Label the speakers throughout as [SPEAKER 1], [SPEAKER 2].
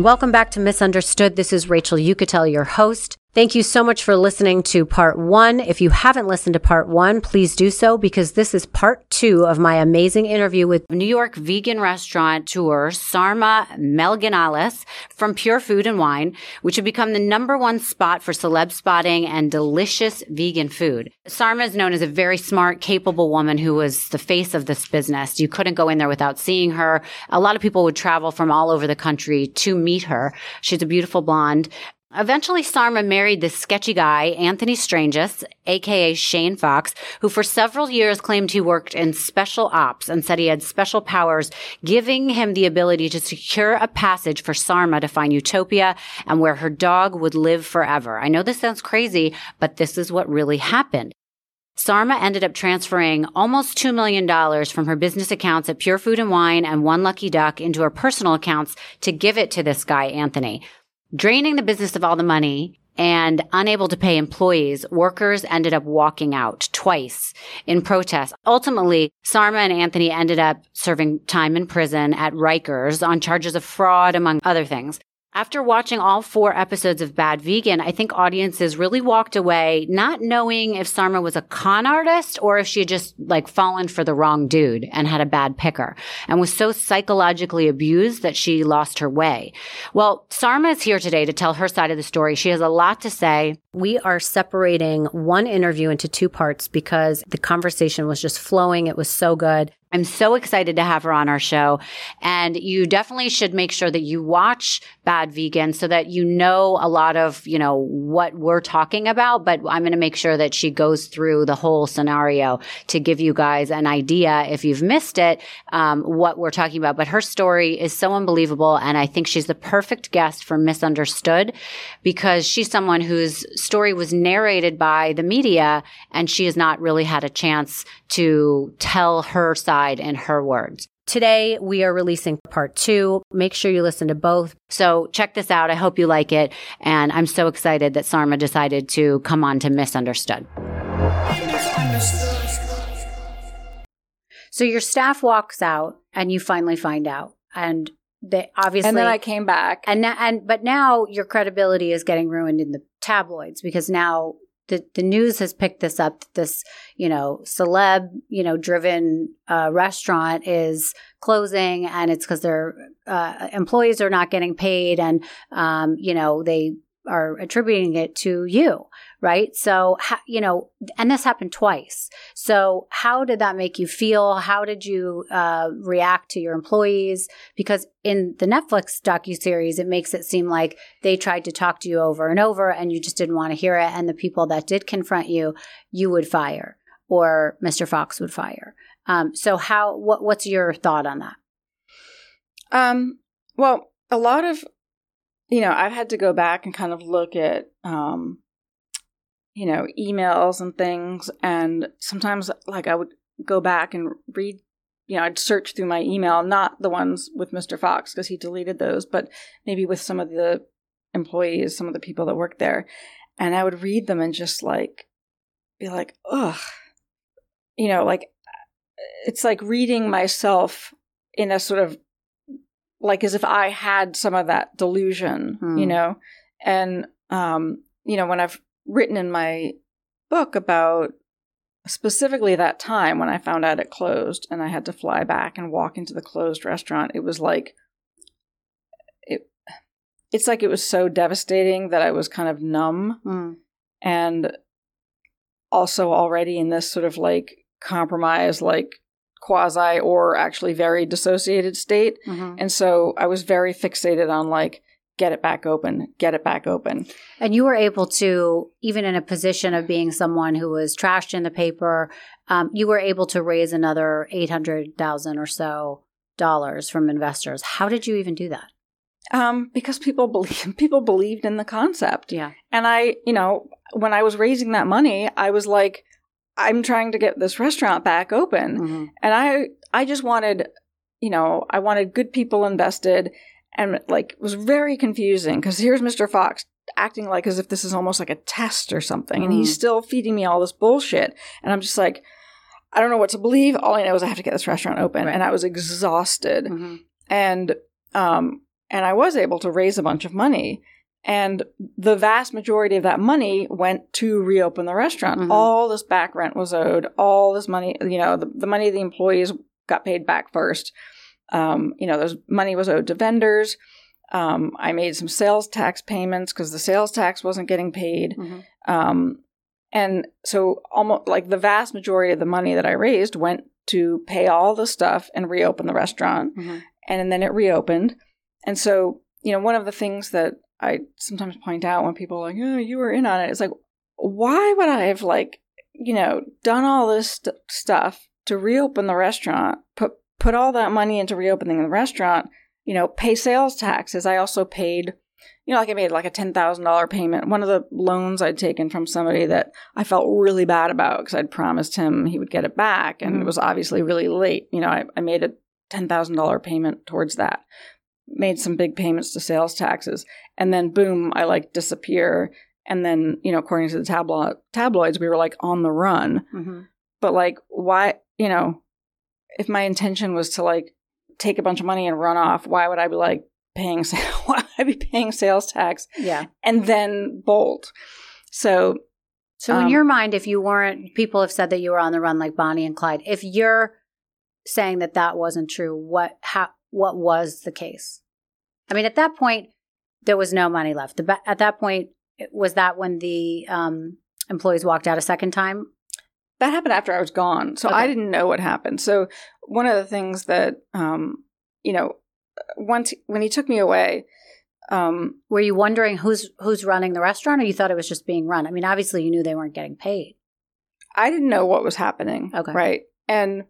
[SPEAKER 1] Welcome back to Miss Understood. This is Rachel Uchitel, your host. Thank you so much for listening to part one. If you haven't listened to part one, please do so because this is part two of my amazing interview with New York vegan restaurateur Sarma Melngailis from Pure Food and Wine, which had become the number one spot for celeb spotting and delicious vegan food. Sarma is known as a very smart, capable woman who was the face of this business. You couldn't go in there without seeing her. A lot of people would travel from all over the country to meet her. She's a beautiful blonde. Eventually, Sarma married this sketchy guy, Anthony Strangis, aka Shane Fox, who for several years claimed he worked in special ops and said he had special powers, giving him the ability to secure a passage for Sarma to find utopia and where her dog would live forever. I know this sounds crazy, but this is what really happened. Sarma ended up transferring almost $2 million from her business accounts at Pure Food and Wine and One Lucky Duck into her personal accounts to give it to this guy, Anthony. Draining the business of all the money and unable to pay employees, workers ended up walking out twice in protest. Ultimately, Sarma and Anthony ended up serving time in prison at Rikers on charges of fraud, among other things. After watching all four episodes of Bad Vegan, I think audiences really walked away not knowing if Sarma was a con artist or if she had just like fallen for the wrong dude and had a bad picker and was so psychologically abused that she lost her way. Well, Sarma is here today to tell her side of the story. She has a lot to say. We are separating one interview into two parts because the conversation was just flowing. It was so good. I'm so excited to have her on our show. And you definitely should make sure that you watch Bad Vegan so that you know a lot of, you know, what we're talking about. But I'm going to make sure that she goes through the whole scenario to give you guys an idea, if you've missed it, um, what we're talking about. But her story is so unbelievable. And I think she's the perfect guest for Miss Understood because she's someone whose story was narrated by the media and she has not really had a chance to tell her side in her words. Today, we are releasing part two. Make sure you listen to both. So check this out. I hope you like it. And I'm so excited that Sarma decided to come on to Miss Understood. So your staff walks out and you finally find out. And they obviously
[SPEAKER 2] And then I came back.
[SPEAKER 1] and now, and but now your credibility is getting ruined in the tabloids because now the, the news has picked this up that this you know celeb you know driven uh, restaurant is closing and it's because their uh, employees are not getting paid and um, you know they are attributing it to you right? So you know and this happened twice. So how did that make you feel? How did you uh, react to your employees? Because in the netflix docu-series it makes it seem like they tried to talk to you over and over and you just didn't want to hear it. And the people that did confront you you would fire or mr fox would fire. Um, so how what, what's your thought on that?
[SPEAKER 2] Um, well, a lot of, you know, I've had to go back and kind of look at, um, you know, emails and things. And sometimes, like, I would go back and read, you know, I'd search through my email, not the ones with Mr. Fox because he deleted those, but maybe with some of the employees, some of the people that work there. And I would read them and just like, be like, ugh. You know, like, it's like reading myself in a sort of like as if I had some of that delusion,
[SPEAKER 1] Hmm.
[SPEAKER 2] you know? And, um, you know, when I've written in my book about specifically that time when I found out it closed and I had to fly back and walk into the closed restaurant, it was like, it, it's like it was so devastating that I was kind of numb
[SPEAKER 1] Mm.
[SPEAKER 2] and also already in this sort of like compromise, like quasi or actually very dissociated state.
[SPEAKER 1] Mhm.
[SPEAKER 2] And so I was very fixated on like, get it back open, get it back open.
[SPEAKER 1] And you were able to, even in a position of being someone who was trashed in the paper, um, you were able to raise another eight hundred thousand or so dollars from investors. How did you even do that?
[SPEAKER 2] Um, because people believe people believed in the concept.
[SPEAKER 1] Yeah.
[SPEAKER 2] And I, you know, when I was raising that money, I was like, I'm trying to get this restaurant back open.
[SPEAKER 1] Mhm.
[SPEAKER 2] and i i just wanted you know i wanted good people invested and like it was very confusing because here's mr fox acting like as if this is almost like a test or something and he's
[SPEAKER 1] Mm.
[SPEAKER 2] still feeding me all this bullshit and i'm just like i don't know what to believe all i know is i have to get this restaurant open and i was exhausted
[SPEAKER 1] Mhm.
[SPEAKER 2] and um and I was able to raise a bunch of money. And the vast majority of that money went to reopen the restaurant.
[SPEAKER 1] Mhm.
[SPEAKER 2] All this back rent was owed. All this money, you know, the, the money the employees got paid back first. Um, you know, there's money was owed to vendors. Um, I made some sales tax payments because the sales tax wasn't getting paid.
[SPEAKER 1] Mhm.
[SPEAKER 2] Um, and so almost like the vast majority of the money that I raised went to pay all the stuff and reopen the restaurant.
[SPEAKER 1] Mhm.
[SPEAKER 2] And then it reopened. And so, you know, one of the things that I sometimes point out when people are like, oh, you were in on it, it's like, why would I have like, you know, done all this st- stuff to reopen the restaurant, put put all that money into reopening the restaurant, you know, pay sales taxes. I also paid, you know, like I made like a ten thousand dollar payment. One of the loans I'd taken from somebody that I felt really bad about because I'd promised him he would get it back, and it mm-hmm. was obviously really late. You know, I, I made a ten thousand dollar payment towards that. Made some big payments to sales taxes, and then boom, I like disappear. And then, you know, according to the tabloid tabloids, we were like on the run.
[SPEAKER 1] Mhm.
[SPEAKER 2] But like, why? You know, if my intention was to like take a bunch of money and run off, why would I be like paying? Why would I be paying sales tax
[SPEAKER 1] Yeah.
[SPEAKER 2] and then bolt? So
[SPEAKER 1] So in
[SPEAKER 2] Um,
[SPEAKER 1] your mind, if you weren't, people have said that you were on the run like Bonnie and Clyde. If you're saying that that wasn't true, what how what was the case? I mean, at that point, there was no money left. The, at that point, was that when the um, employees walked out a second time?
[SPEAKER 2] that happened after I was gone. So
[SPEAKER 1] Okay.
[SPEAKER 2] I didn't know what happened. So one of the things that, um, you know, once when he took me away, um,
[SPEAKER 1] Were you wondering who's who's running the restaurant, or you thought it was just being run? I mean, obviously, you knew they weren't getting paid.
[SPEAKER 2] I didn't know what was happening.
[SPEAKER 1] Okay.
[SPEAKER 2] Right. And,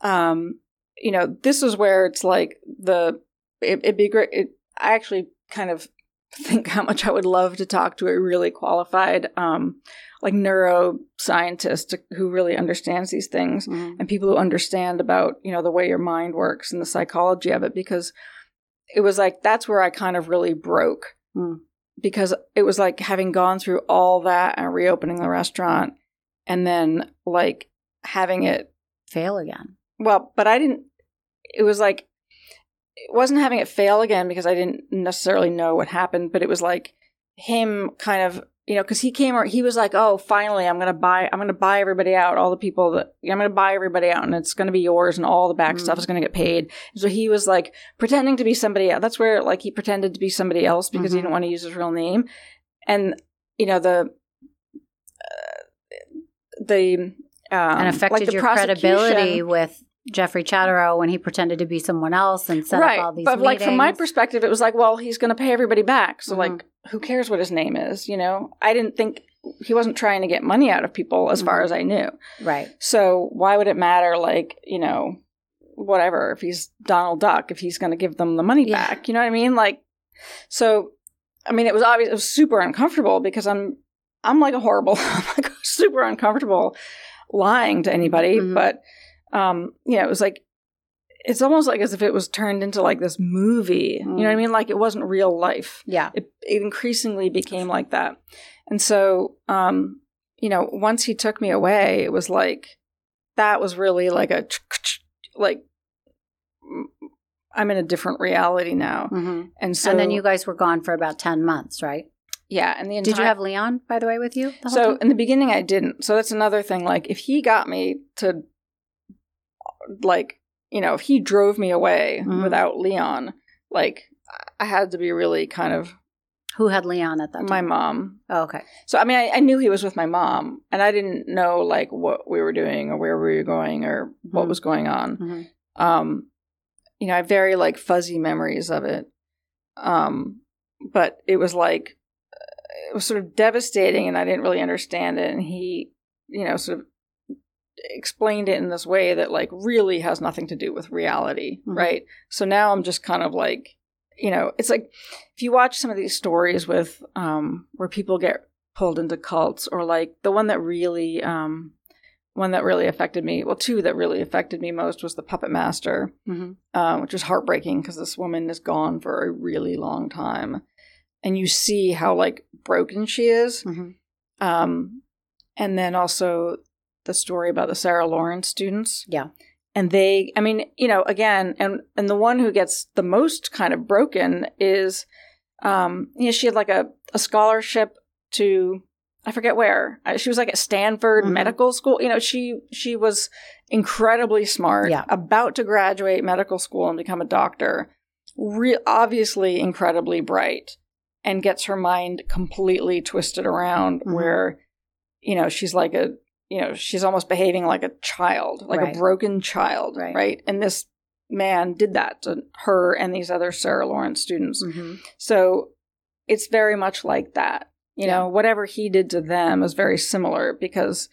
[SPEAKER 2] um, you know, this is where it's like the, it, it'd be great. It, I actually kind of think how much I would love to talk to a really qualified, um, like neuroscientist who really understands these things
[SPEAKER 1] Mhm.
[SPEAKER 2] and people who understand about, you know, the way your mind works and the psychology of it because it was like, that's where I kind of really broke
[SPEAKER 1] Hmm.
[SPEAKER 2] because it was like having gone through all that and reopening the restaurant and then like having it
[SPEAKER 1] Fail again.
[SPEAKER 2] Well but i didn't it was like it wasn't having it fail again because i didn't necessarily know what happened but it was like him kind of you know because he came or he was like oh finally i'm gonna buy i'm gonna buy everybody out all the people that i'm gonna buy everybody out and it's gonna be yours and all the back
[SPEAKER 1] Mm.
[SPEAKER 2] stuff is gonna get paid so he was like pretending to be somebody else that's where like he pretended to be somebody else because he
[SPEAKER 1] Mhm.
[SPEAKER 2] didn't want to use his real name and you know the uh, the um,
[SPEAKER 1] and
[SPEAKER 2] like
[SPEAKER 1] affected
[SPEAKER 2] the
[SPEAKER 1] your credibility with Jeffrey Chodorow when he pretended to be someone else and set
[SPEAKER 2] right
[SPEAKER 1] up all these things.
[SPEAKER 2] but like from my perspective it was like well he's going to pay everybody back so
[SPEAKER 1] Mhm.
[SPEAKER 2] like who cares what his name is you know i didn't think he wasn't trying to get money out of people as far
[SPEAKER 1] Mhm.
[SPEAKER 2] as i knew
[SPEAKER 1] right.
[SPEAKER 2] so why would it matter like you know whatever if he's donald duck if he's going to give them the money
[SPEAKER 1] Yeah.
[SPEAKER 2] back you know what i mean like so i mean it was obvious it was super uncomfortable because i'm i'm like a horrible i'm like super uncomfortable lying to anybody
[SPEAKER 1] Mhm.
[SPEAKER 2] but um you know it was like it's almost like as if it was turned into like this movie you know what i
[SPEAKER 1] Mm.
[SPEAKER 2] mean like it wasn't real life
[SPEAKER 1] Yeah.
[SPEAKER 2] it, it increasingly became like that and so um you know once he took me away it was like that was really like a like mm, i'm in a different reality now
[SPEAKER 1] hmm
[SPEAKER 2] and so
[SPEAKER 1] and then you guys were gone for about 10 months, right?
[SPEAKER 2] Yeah and the entire
[SPEAKER 1] Did you have Leon, by the way, with you? The
[SPEAKER 2] so
[SPEAKER 1] time?
[SPEAKER 2] in the beginning i didn't so that's another thing like if he got me to like you know if he drove me away
[SPEAKER 1] Mhm.
[SPEAKER 2] without leon like i had to be really kind of
[SPEAKER 1] Who had Leon at that time?
[SPEAKER 2] my mom
[SPEAKER 1] Oh, okay.
[SPEAKER 2] So I mean, I, I knew he was with my mom, and I didn't know like what we were doing or where we were going or what
[SPEAKER 1] Hmm.
[SPEAKER 2] was going on.
[SPEAKER 1] hmm
[SPEAKER 2] Um, you know, I have very like fuzzy memories of it. Um, but it was like it was sort of devastating, and I didn't really understand it. And he, you know, sort of explained it in this way that like really has nothing to do with reality,
[SPEAKER 1] Mhm.
[SPEAKER 2] right? So now I'm just kind of like, you know, it's like if you watch some of these stories with um where people get pulled into cults or like the one that really um one that really affected me well two that really affected me most was the puppet master
[SPEAKER 1] hmm
[SPEAKER 2] um, which was heartbreaking because this woman is gone for a really long time and you see how like broken she is.
[SPEAKER 1] Hmm
[SPEAKER 2] um and then also the story about the sarah lawrence students.
[SPEAKER 1] Yeah.
[SPEAKER 2] and they i mean you know again and and the one who gets the most kind of broken is um you know she had like a, a scholarship to i forget where. Uh, she was like at stanford
[SPEAKER 1] Mhm.
[SPEAKER 2] medical school. You know she she was incredibly smart
[SPEAKER 1] Yeah.
[SPEAKER 2] about to graduate medical school and become a doctor. Re- obviously incredibly bright and gets her mind completely twisted around
[SPEAKER 1] Mhm.
[SPEAKER 2] where you know she's like a you know she's almost behaving like a child like
[SPEAKER 1] Right.
[SPEAKER 2] a broken child
[SPEAKER 1] Right.
[SPEAKER 2] right. and this man did that to her and these other sarah lawrence students
[SPEAKER 1] Mhm.
[SPEAKER 2] so it's very much like that you know whatever he did to them is very similar because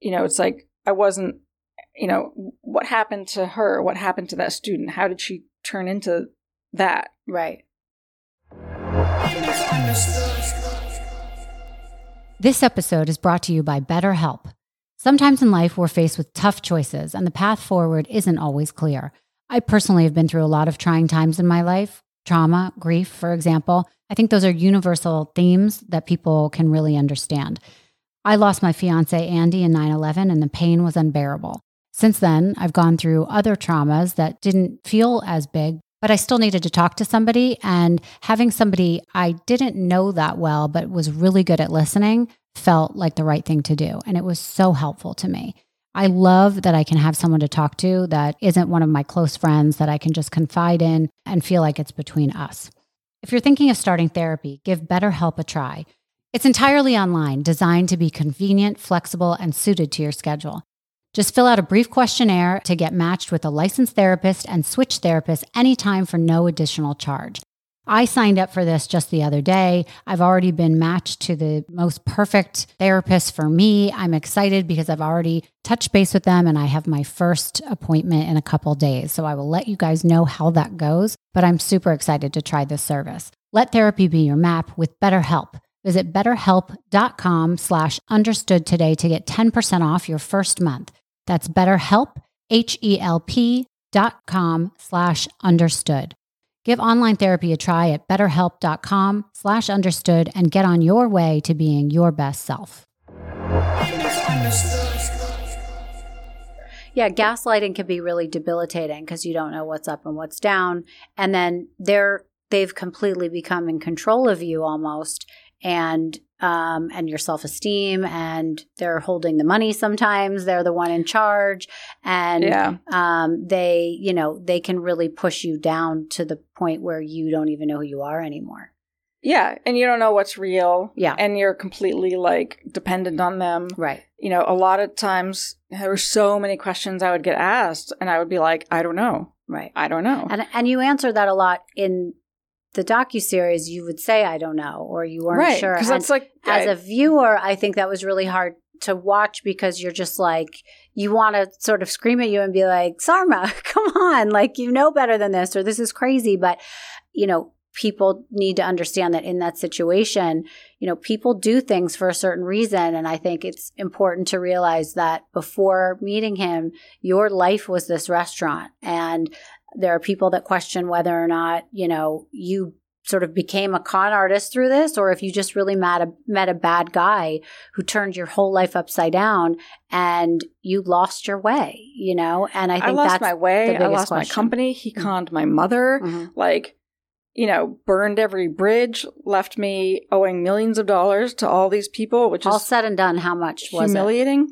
[SPEAKER 2] you know it's like i wasn't you know what happened to her what happened to that student how did she turn into that
[SPEAKER 1] Right.
[SPEAKER 3] This episode is brought to you by BetterHelp. Sometimes in life, we're faced with tough choices, and the path forward isn't always clear. I personally have been through a lot of trying times in my life trauma, grief, for example. I think those are universal themes that people can really understand. I lost my fiance, Andy, in 9 11, and the pain was unbearable. Since then, I've gone through other traumas that didn't feel as big, but I still needed to talk to somebody. And having somebody I didn't know that well, but was really good at listening, felt like the right thing to do. And it was so helpful to me. I love that I can have someone to talk to that isn't one of my close friends that I can just confide in and feel like it's between us. If you're thinking of starting therapy, give BetterHelp a try. It's entirely online, designed to be convenient, flexible, and suited to your schedule. Just fill out a brief questionnaire to get matched with a licensed therapist and switch therapists anytime for no additional charge. I signed up for this just the other day. I've already been matched to the most perfect therapist for me. I'm excited because I've already touched base with them and I have my first appointment in a couple days. So I will let you guys know how that goes, but I'm super excited to try this service. Let therapy be your map with BetterHelp. Visit betterhelp.com slash understood today to get 10% off your first month. That's betterhelp, H-E-L-P dot com slash understood. Give online therapy a try at betterhelp.com slash understood and get on your way to being your best self.
[SPEAKER 1] Yeah, gaslighting can be really debilitating because you don't know what's up and what's down, and then they're they've completely become in control of you almost, and um and your self esteem, and they're holding the money. Sometimes they're the one in charge, and
[SPEAKER 2] yeah
[SPEAKER 1] um they you know they can really push you down to the point where you don't even know who you are anymore.
[SPEAKER 2] yeah and you don't know what's real
[SPEAKER 1] Yeah.
[SPEAKER 2] and you're completely like dependent on them
[SPEAKER 1] Right.
[SPEAKER 2] you know a lot of times there were so many questions i would get asked and i would be like i don't know
[SPEAKER 1] Right.
[SPEAKER 2] i don't know
[SPEAKER 1] And and you answer that a lot in the docu series. You would say, "I don't know," or you weren't
[SPEAKER 2] right
[SPEAKER 1] sure.
[SPEAKER 2] because that's like
[SPEAKER 1] as
[SPEAKER 2] I-
[SPEAKER 1] a viewer, I think that was really hard to watch because you're just like you want to sort of scream at you and be like, "Sarma, come on! Like you know better than this, or this is crazy." But you know, people need to understand that in that situation, you know, people do things for a certain reason, and I think it's important to realize that before meeting him, your life was this restaurant, and there are people that question whether or not you know you sort of became a con artist through this or if you just really met a, met a bad guy who turned your whole life upside down and you lost your way you know and i
[SPEAKER 2] I,
[SPEAKER 1] think
[SPEAKER 2] lost
[SPEAKER 1] that's
[SPEAKER 2] my way. I lost my company. He
[SPEAKER 1] Mhm.
[SPEAKER 2] conned my mother.
[SPEAKER 1] Mhm.
[SPEAKER 2] Like, you know, burned every bridge, left me owing millions of dollars to all these people, which
[SPEAKER 1] all
[SPEAKER 2] is
[SPEAKER 1] said and done how much was it
[SPEAKER 2] humiliating.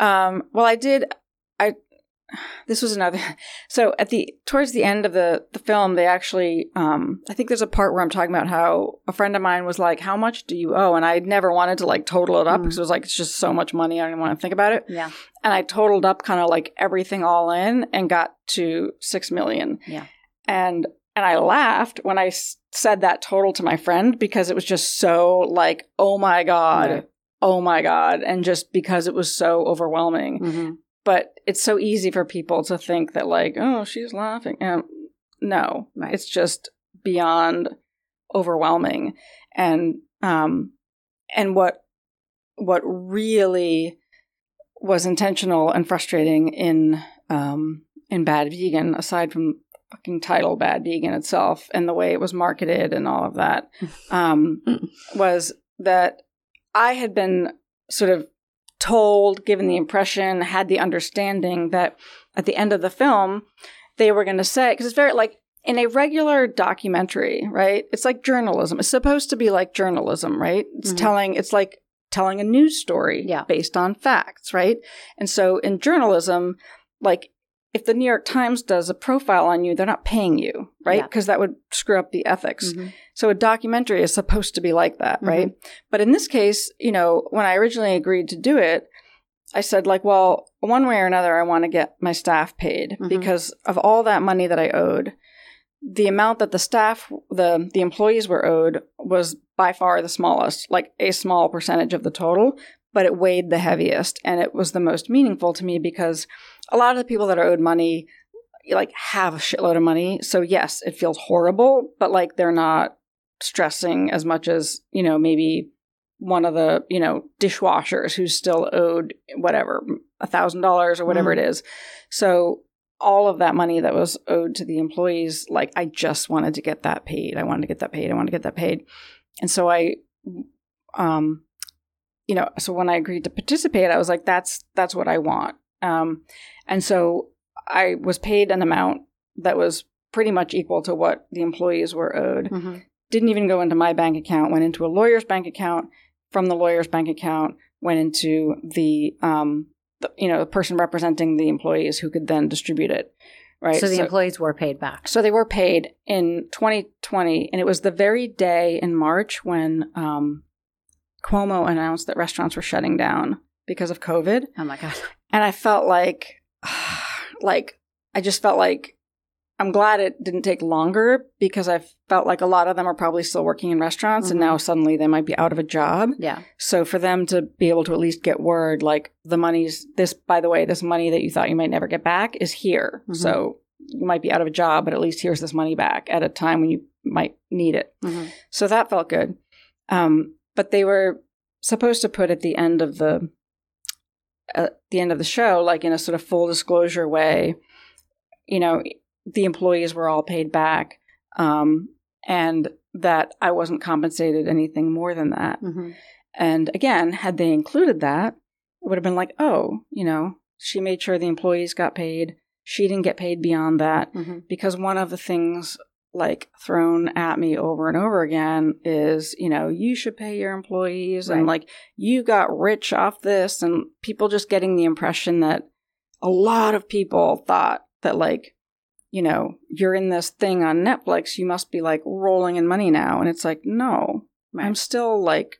[SPEAKER 2] Um, well, I did. This was another. So at the towards the end of the the film, they actually. Um, I think there's a part where I'm talking about how a friend of mine was like, "How much do you owe?" And I never wanted to like total it up
[SPEAKER 1] Mm.
[SPEAKER 2] because it was like it's just so much money. I didn't want to think about it.
[SPEAKER 1] yeah
[SPEAKER 2] And I totaled up kind of like everything all in and got to six million.
[SPEAKER 1] Yeah.
[SPEAKER 2] And and I laughed when I s- said that total to my friend because it was just so like, oh my god,
[SPEAKER 1] Right.
[SPEAKER 2] oh my god, and just because it was so overwhelming.
[SPEAKER 1] hmm
[SPEAKER 2] But it's so easy for people to think that like, oh, she's laughing. Um, no,
[SPEAKER 1] Right.
[SPEAKER 2] it's just beyond overwhelming, and um, and what what really was intentional and frustrating in um in Bad Vegan, aside from fucking title Bad Vegan itself and the way it was marketed and all of that, um, was that I had been sort of told, given the impression, had the understanding that at the end of the film, they were going to say, because it's very like in a regular documentary, right? It's like journalism. It's supposed to be like journalism, right? It's
[SPEAKER 1] Mhm.
[SPEAKER 2] telling, it's like telling a news story
[SPEAKER 1] Yeah.
[SPEAKER 2] based on facts, right? And so in journalism, like if the New York Times does a profile on you, they're not paying you, right?
[SPEAKER 1] Yeah.
[SPEAKER 2] Because that would screw up the ethics.
[SPEAKER 1] Mhm.
[SPEAKER 2] So a documentary is supposed to be like that, right? But in this case, you know, when I originally agreed to do it, I said like, well, one way or another, I want to get my staff paid
[SPEAKER 1] Mhm.
[SPEAKER 2] because of all that money that I owed. The amount that the staff, the the employees were owed was by far the smallest, like a small percentage of the total, but it weighed the heaviest, and it was the most meaningful to me because a lot of the people that are owed money, like, have a shitload of money. So yes, it feels horrible, but like they're not stressing as much as you know maybe one of the you know dishwashers who's still owed whatever a thousand dollars or whatever it is. So all of that money that was owed to the employees like i just wanted to get that paid. I wanted to get that paid. I wanted to get that paid. And so i um you know so when i agreed to participate i was like that's that's what i want um and so i was paid an amount that was pretty much equal to what the employees were owed
[SPEAKER 1] Mhm.
[SPEAKER 2] didn't even go into my bank account went into a lawyer's bank account from the lawyer's bank account went into the um the, you know the person representing the employees who could then distribute it right
[SPEAKER 1] So the employees were paid back.
[SPEAKER 2] so they were paid in 2020 and it was the very day in march when um cuomo announced that restaurants were shutting down because of covid
[SPEAKER 1] Oh my god.
[SPEAKER 2] and I felt like, like I just felt like I'm glad it didn't take longer because I felt like a lot of them are probably still working in restaurants and
[SPEAKER 1] Mhm.
[SPEAKER 2] now suddenly they might be out of a job.
[SPEAKER 1] Yeah.
[SPEAKER 2] So for them to be able to at least get word, like the money's this, by the way, this money that you thought you might never get back is here.
[SPEAKER 1] Mhm.
[SPEAKER 2] So you might be out of a job, but at least here's this money back at a time when you might need it.
[SPEAKER 1] Mhm.
[SPEAKER 2] So that felt good. Um, but they were supposed to put at the end of the at the end of the show, like in a sort of full disclosure way, you know, the employees were all paid back, um, and that I wasn't compensated anything more than that.
[SPEAKER 1] Mhm.
[SPEAKER 2] And again, had they included that, it would have been like, oh, you know, she made sure the employees got paid. She didn't get paid beyond that
[SPEAKER 1] Mhm.
[SPEAKER 2] because one of the things like thrown at me over and over again is you know you should pay your employees and like you got rich off this and people just getting the impression that a lot of people thought that like you know you're in this thing on netflix you must be like rolling in money now and it's like no i'm still like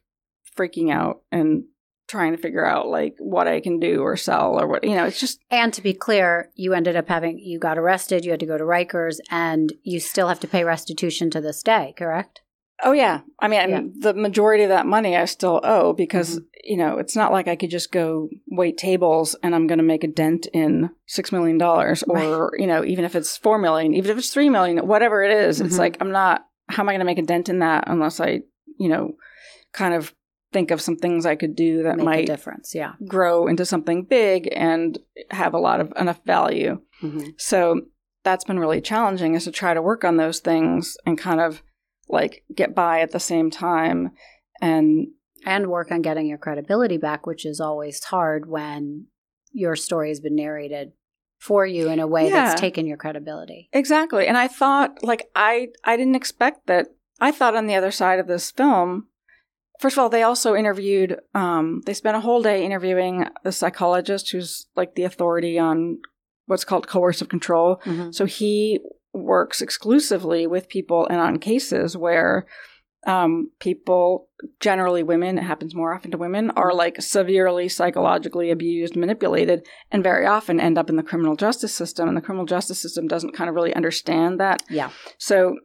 [SPEAKER 2] freaking out and trying to figure out like what i can do or sell or what you know it's just
[SPEAKER 1] And to be clear, you ended up having you got arrested, you had to go to Rikers, and you still have to pay restitution to this day, correct?
[SPEAKER 2] Oh yeah, I mean,
[SPEAKER 1] Yeah.
[SPEAKER 2] the majority of that money I still owe because you know it's not like I could just go wait tables and I'm going to make a dent in six million dollars, or you know, even if it's four million, even if it's three million, whatever it is, it's
[SPEAKER 1] Mhm.
[SPEAKER 2] like I'm not. How am I going to make a dent in that unless I, you know, kind of think of some things I could do that
[SPEAKER 1] Make a
[SPEAKER 2] might
[SPEAKER 1] difference, yeah.
[SPEAKER 2] grow into something big and have a lot of enough value.
[SPEAKER 1] Mhm.
[SPEAKER 2] So that's been really challenging is to try to work on those things and kind of like get by at the same time. And
[SPEAKER 1] And work on getting your credibility back, which is always hard when your story has been narrated for you in a way
[SPEAKER 2] Yeah.
[SPEAKER 1] that's taken your credibility.
[SPEAKER 2] exactly. And I thought like I I didn't expect that I thought on the other side of this film First of all, they also interviewed um they spent a whole day interviewing a psychologist who's like the authority on what's called coercive control.
[SPEAKER 1] Mhm.
[SPEAKER 2] So he works exclusively with people and on cases where um, people, generally women, it happens more often to women, are like severely psychologically abused, manipulated, and very often end up in the criminal justice system. And the criminal justice system doesn't kind of really understand that.
[SPEAKER 1] Yeah.
[SPEAKER 2] So,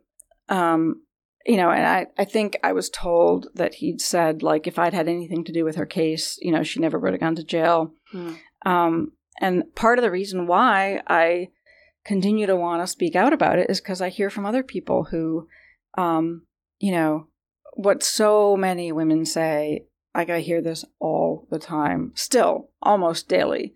[SPEAKER 2] um, you know, and I, I think I was told that he'd said, like, if I'd had anything to do with her case, you know, she never would have gone to jail.
[SPEAKER 1] Mm.
[SPEAKER 2] Um, and part of the reason why I continue to want to speak out about it is because I hear from other people who, um, you know, what so many women say, like I hear this all the time, still almost daily,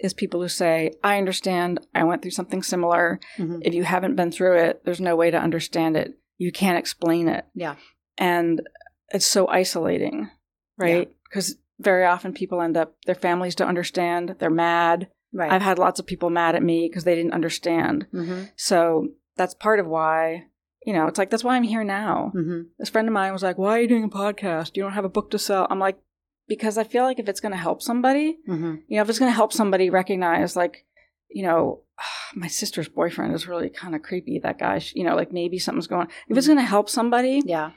[SPEAKER 2] is people who say, I understand, I went through something similar.
[SPEAKER 1] Mhm.
[SPEAKER 2] If you haven't been through it, there's no way to understand it. You can't explain it.
[SPEAKER 1] Yeah.
[SPEAKER 2] And it's so isolating, right? Because very often people end up, their families don't understand, they're mad,
[SPEAKER 1] Right.
[SPEAKER 2] I've had lots of people mad at me because they didn't understand.
[SPEAKER 1] mm-hmm.
[SPEAKER 2] So that's part of why, you know, it's like, that's why I'm here now.
[SPEAKER 1] Mm-hmm.
[SPEAKER 2] This friend of mine was like, why are you doing a podcast? You don't have a book to sell. I'm like, because I feel like if it's going to help somebody,
[SPEAKER 1] Mm-hmm.
[SPEAKER 2] you know, if it's going to help somebody recognize, like, you know, my sister's boyfriend is really kind of creepy. That guy, you know, like maybe something's going. If it's mm-hmm. going to help somebody,
[SPEAKER 1] Yeah.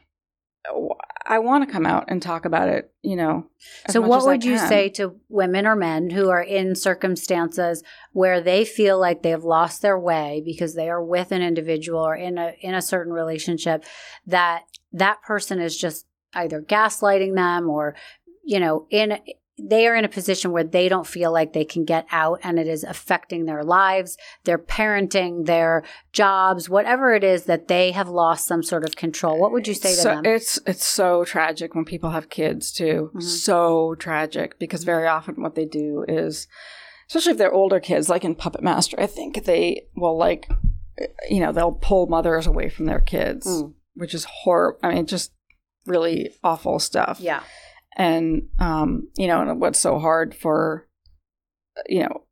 [SPEAKER 2] I want to come out and talk about it. You know.
[SPEAKER 1] So, what would you say to women or men who are in circumstances where they feel like they've lost their way because they are with an individual or in a in a certain relationship that that person is just either gaslighting them or you know in they are in a position where they don't feel like they can get out and it is affecting their lives, their parenting, their jobs, whatever it is that they have lost some sort of control. What would you say to
[SPEAKER 2] so
[SPEAKER 1] them?
[SPEAKER 2] It's it's so tragic when people have kids too.
[SPEAKER 1] Mhm.
[SPEAKER 2] So tragic because very often what they do is, especially if they're older kids, like in Puppet Master, I think they will like, you know, they'll pull mothers away from their kids,
[SPEAKER 1] Mm.
[SPEAKER 2] which is horrible. I mean, just really awful stuff.
[SPEAKER 1] yeah.
[SPEAKER 2] And um, you know, and what's so hard for you know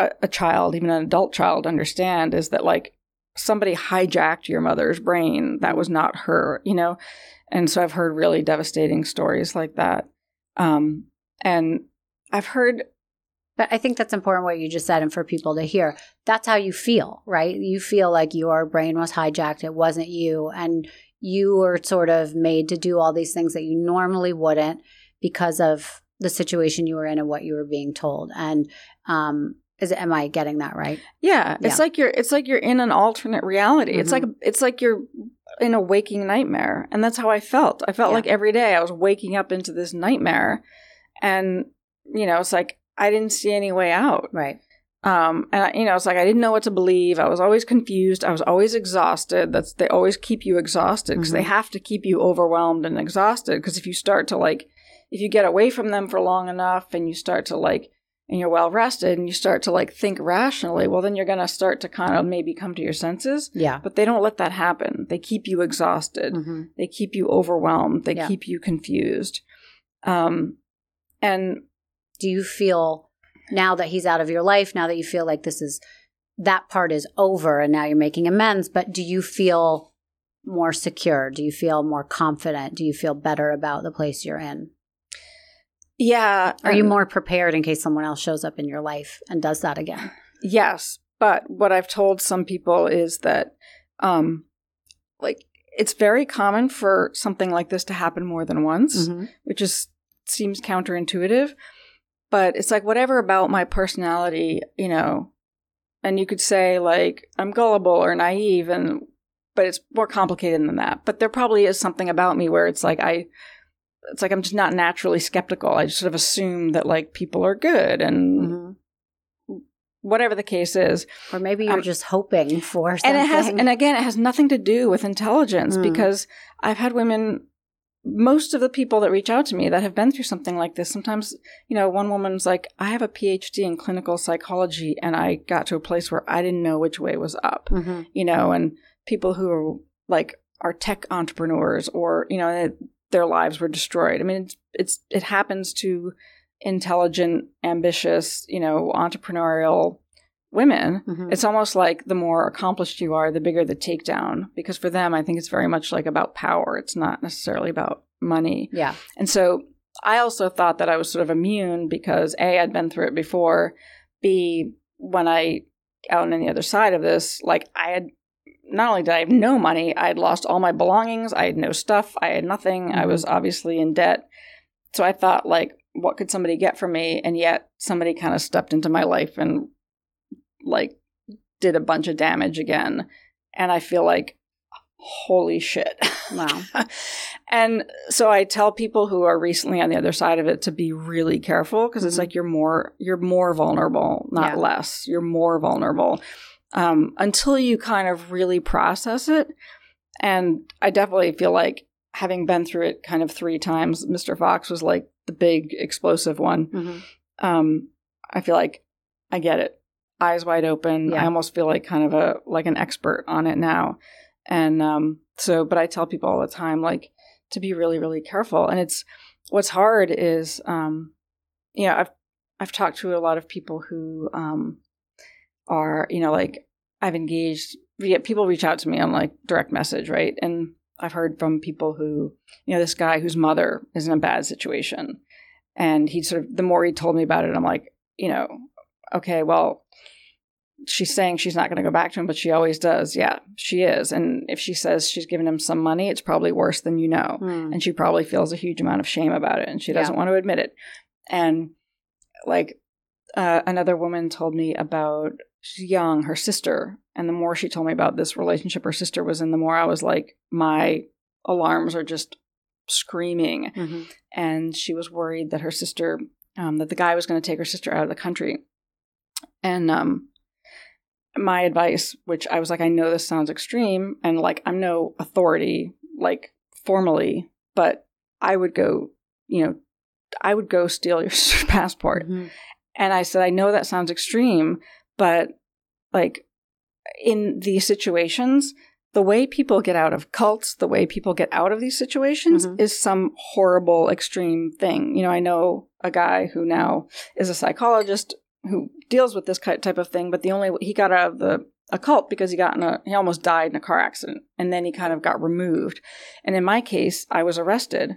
[SPEAKER 2] a, a child, even an adult child, to understand is that like somebody hijacked your mother's brain that was not her, you know, and so I've heard really devastating stories like that, um, and I've heard
[SPEAKER 1] But I think that's important what you just said and for people to hear. That's how you feel, right? You feel like your brain was hijacked. It wasn't you. And you were sort of made to do all these things that you normally wouldn't because of the situation you were in and what you were being told. And um is am I getting that right?
[SPEAKER 2] Yeah, it's like you're it's like you're in an alternate reality. It's
[SPEAKER 1] Mhm.
[SPEAKER 2] like it's like you're in a waking nightmare. And that's how I felt. I felt
[SPEAKER 1] Yeah.
[SPEAKER 2] like every day I was waking up into this nightmare and you know, it's like I didn't see any way out.
[SPEAKER 1] Right.
[SPEAKER 2] Um and I, you know, it's like I didn't know what to believe. I was always confused. I was always exhausted. That's they always keep you exhausted because they
[SPEAKER 1] Mhm.
[SPEAKER 2] have to keep you overwhelmed and exhausted because if you start to like if you get away from them for long enough and you start to like and you're well rested and you start to like think rationally, well, then you're going to start to kind of maybe come to your senses.
[SPEAKER 1] Yeah.
[SPEAKER 2] But they don't let that happen. They keep you exhausted.
[SPEAKER 1] hmm
[SPEAKER 2] They keep you overwhelmed. They
[SPEAKER 1] Yeah.
[SPEAKER 2] keep you confused. Um, and
[SPEAKER 1] Do you feel now that he's out of your life, now that you feel like this is that part is over and now you're making amends, but do you feel more secure? Do you feel more confident? Do you feel better about the place you're in?
[SPEAKER 2] Yeah,
[SPEAKER 1] Are you more prepared in case someone else shows up in your life and does that again?
[SPEAKER 2] Yes, but what I've told some people is that, um, like, it's very common for something like this to happen more than once.
[SPEAKER 1] Mm-hmm.
[SPEAKER 2] which is seems counterintuitive but it's like whatever about my personality you know and you could say like i'm gullible or naive and but it's more complicated than that but there probably is something about me where it's like i it's like i'm just not naturally skeptical i just sort of assume that like people are good and
[SPEAKER 1] Mm-hmm.
[SPEAKER 2] whatever the case is
[SPEAKER 1] Or maybe you're
[SPEAKER 2] Um,
[SPEAKER 1] just hoping for something.
[SPEAKER 2] and it has and again it has nothing to do with intelligence
[SPEAKER 1] Mm.
[SPEAKER 2] because i've had women most of the people that reach out to me that have been through something like this sometimes you know one woman's like i have a phd in clinical psychology and i got to a place where i didn't know which way was up
[SPEAKER 1] Mhm.
[SPEAKER 2] you know and people who are like are tech entrepreneurs or you know their lives were destroyed i mean it's, it's it happens to intelligent ambitious you know entrepreneurial women
[SPEAKER 1] Mhm.
[SPEAKER 2] it's almost like the more accomplished you are, the bigger the takedown. Because for them, I think it's very much like about power. It's not necessarily about money.
[SPEAKER 1] yeah.
[SPEAKER 2] And so I also thought that I was sort of immune because A, I'd been through it before. B, when I out on the other side of this, like I had not only did I have no money, I had lost all my belongings, I had no stuff, I had nothing. I
[SPEAKER 1] Mhm.
[SPEAKER 2] was obviously in debt. So I thought like, what could somebody get from me? And yet somebody kind of stepped into my life and like did a bunch of damage again. And I feel like, holy shit.
[SPEAKER 1] Wow.
[SPEAKER 2] and so I tell people who are recently on the other side of it to be really careful because it's
[SPEAKER 1] Mhm.
[SPEAKER 2] like you're more you're more vulnerable, not
[SPEAKER 1] Yeah.
[SPEAKER 2] less. You're more vulnerable um, until you kind of really process it. And I definitely feel like having been through it kind of three times, Mr. Fox was like the big explosive one.
[SPEAKER 1] Mhm.
[SPEAKER 2] Um, I feel like I get it, eyes wide open.
[SPEAKER 1] Yeah.
[SPEAKER 2] I almost feel like kind of a like an expert on it now. And um, so, but I tell people all the time, like, to be really, really careful. And it's what's hard is, um, you know, I've I've talked to a lot of people who um, are, you know, like I've engaged. People reach out to me on like direct message, right? And I've heard from people who, you know, this guy whose mother is in a bad situation, and he sort of the more he told me about it, I'm like, you know, okay, well, she's saying she's not going to go back to him, but she always does. Yeah, she is. And if she says she's giving him some money, it's probably worse than you know.
[SPEAKER 1] Mm.
[SPEAKER 2] And she probably feels a huge amount of shame about it and she doesn't
[SPEAKER 1] Yeah.
[SPEAKER 2] want to admit it. And like uh, another woman told me about, she's young, her sister. And the more she told me about this relationship her sister was in, the more I was like, my alarms are just screaming
[SPEAKER 1] Mhm.
[SPEAKER 2] and she was worried that her sister um, that the guy was going to take her sister out of the country and um, my advice which i was like i know this sounds extreme and like i'm no authority like formally but i would go you know i would go steal your passport
[SPEAKER 1] Mhm.
[SPEAKER 2] and I said, I know that sounds extreme, but like in these situations, the way people get out of cults, the way people get out of these situations
[SPEAKER 1] Mhm.
[SPEAKER 2] is some horrible, extreme thing. You know, I know a guy who now is a psychologist who deals with this type of thing, but the only he got out of the a cult because he got in a he almost died in a car accident and then he kind of got removed. And in my case, I was arrested,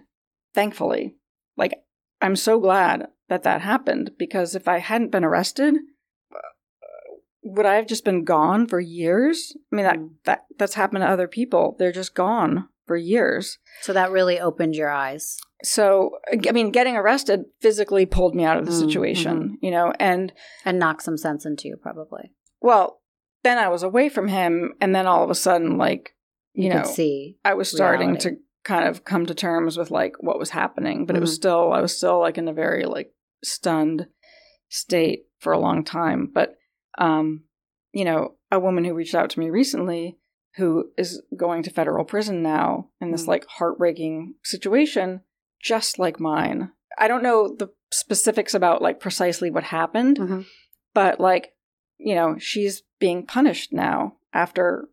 [SPEAKER 2] thankfully. Like I'm so glad that that happened because if I hadn't been arrested, would I have just been gone for years? I mean that
[SPEAKER 1] Mm.
[SPEAKER 2] that that's happened to other people. They're just gone for years.
[SPEAKER 1] So that really opened your eyes.
[SPEAKER 2] So I mean, getting arrested physically pulled me out of the
[SPEAKER 1] Mm,
[SPEAKER 2] situation, you know, and
[SPEAKER 1] And knocked some sense into you, probably.
[SPEAKER 2] well, then I was away from him, and then all of a sudden, like you,
[SPEAKER 1] You,
[SPEAKER 2] know,
[SPEAKER 1] see.
[SPEAKER 2] I was starting
[SPEAKER 1] reality.
[SPEAKER 2] to kind of come to terms with like what was happening, but it was
[SPEAKER 1] Mhm.
[SPEAKER 2] still I was still like in a very like stunned state for a long time. But um, you know, a woman who reached out to me recently who is going to federal prison now in this
[SPEAKER 1] Mm.
[SPEAKER 2] like heartbreaking situation, just like mine. I don't know the specifics about like precisely what happened,
[SPEAKER 1] Mhm.
[SPEAKER 2] but like you know she's being punished now after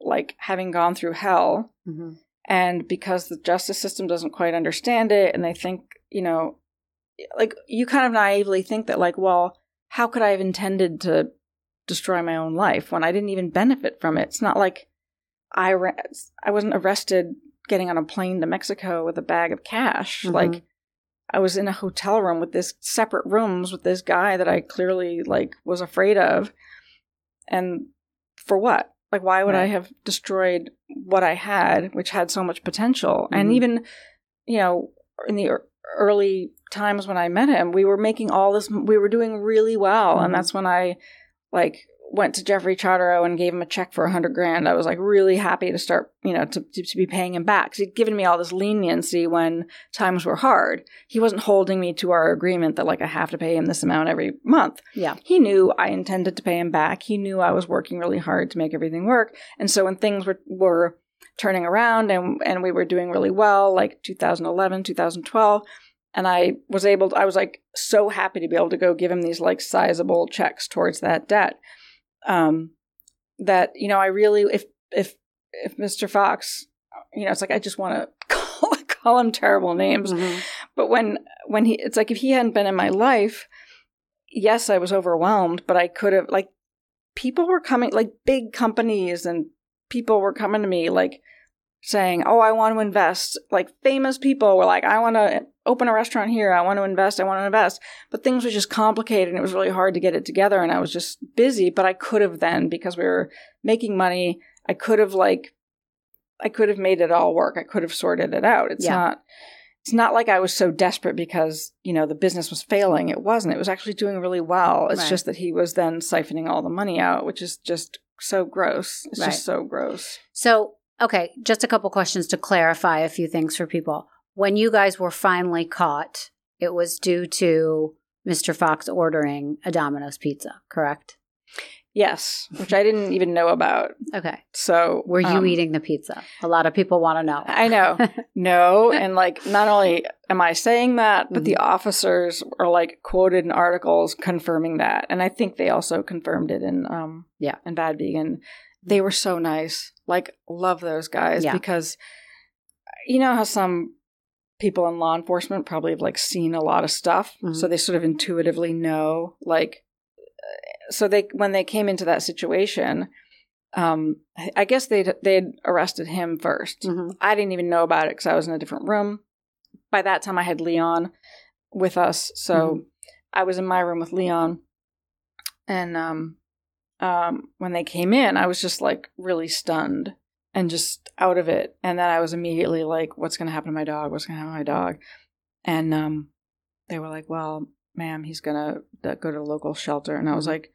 [SPEAKER 2] like having gone through hell
[SPEAKER 1] Mhm.
[SPEAKER 2] and because the justice system doesn't quite understand it and they think you know like you kind of naively think that like well how could i have intended to destroy my own life when i didn't even benefit from it. It's not like i ra- i wasn't arrested getting on a plane to mexico with a bag of cash.
[SPEAKER 1] Mhm.
[SPEAKER 2] like i was in a hotel room with this separate rooms with this guy that i clearly like was afraid of. And for what? Like why would i have destroyed what i had which had so much potential? And
[SPEAKER 1] Mhm.
[SPEAKER 2] even you know in the ear- early times when i met him we were making all this we were doing really well.
[SPEAKER 1] Mhm.
[SPEAKER 2] and that's when i like went to jeffrey Chodorow and gave him a check for a hundred grand i was like really happy to start you know to, to, to be paying him back 'Cause he'd given me all this leniency when times were hard he wasn't holding me to our agreement that like i have to pay him this amount every month
[SPEAKER 1] Yeah.
[SPEAKER 2] he knew I intended to pay him back. He knew I was working really hard to make everything work. And so when things were were turning around and and we were doing really well, like 2011, 2012, and I was able to, I was like so happy to be able to go give him these like sizable checks towards that debt. Um that you know, I really if if if Mr. Fox, you know, it's like I just want to call, call him terrible names
[SPEAKER 1] Mhm.
[SPEAKER 2] but when when he it's like if he hadn't been in my life yes i was overwhelmed but i could have like people were coming like big companies and people were coming to me like saying oh i want to invest like famous people were like i want to open a restaurant here i want to invest i want to invest but things were just complicated and it was really hard to get it together and i was just busy but i could have then because we were making money i could have like i could have made it all work i could have sorted it out it's
[SPEAKER 1] Yeah.
[SPEAKER 2] not it's not like I was so desperate because, you know, the business was failing. It wasn't. It was actually doing really well. It's
[SPEAKER 1] Right.
[SPEAKER 2] just that he was then siphoning all the money out, which is just so gross. It's
[SPEAKER 1] Right.
[SPEAKER 2] just so gross.
[SPEAKER 1] So, okay, just a couple questions to clarify a few things for people. When you guys were finally caught, it was due to Mr. Fox ordering a Domino's pizza, correct?
[SPEAKER 2] Yes, which I didn't even know about.
[SPEAKER 1] Okay.
[SPEAKER 2] So
[SPEAKER 1] Were you
[SPEAKER 2] um,
[SPEAKER 1] eating the pizza? A lot of people want to know.
[SPEAKER 2] I know. No, and like not only am I saying that, but the
[SPEAKER 1] Mm-hmm.
[SPEAKER 2] officers are like quoted in articles confirming that, and I think they also confirmed it in um
[SPEAKER 1] Yeah.
[SPEAKER 2] in Bad Vegan. They were so nice. Like love those guys
[SPEAKER 1] Yeah.
[SPEAKER 2] because you know how some people in law enforcement probably have like seen a lot of stuff,
[SPEAKER 1] Mhm.
[SPEAKER 2] so they sort of intuitively know like. uh, So they when they came into that situation, um, I- guess they they'd arrested him 1st
[SPEAKER 1] Mhm.
[SPEAKER 2] I didn't even know about it because I was in a different room. By that time, I had Leon with us, so
[SPEAKER 1] Mhm.
[SPEAKER 2] I was in my room with Leon. And um, um, when they came in, I was just like really stunned and just out of it. And then I was immediately like, "What's going to happen to my dog? What's going to happen to my dog?" And um, they were like, "Well, ma'am, he's going to go to a local shelter." And I was like,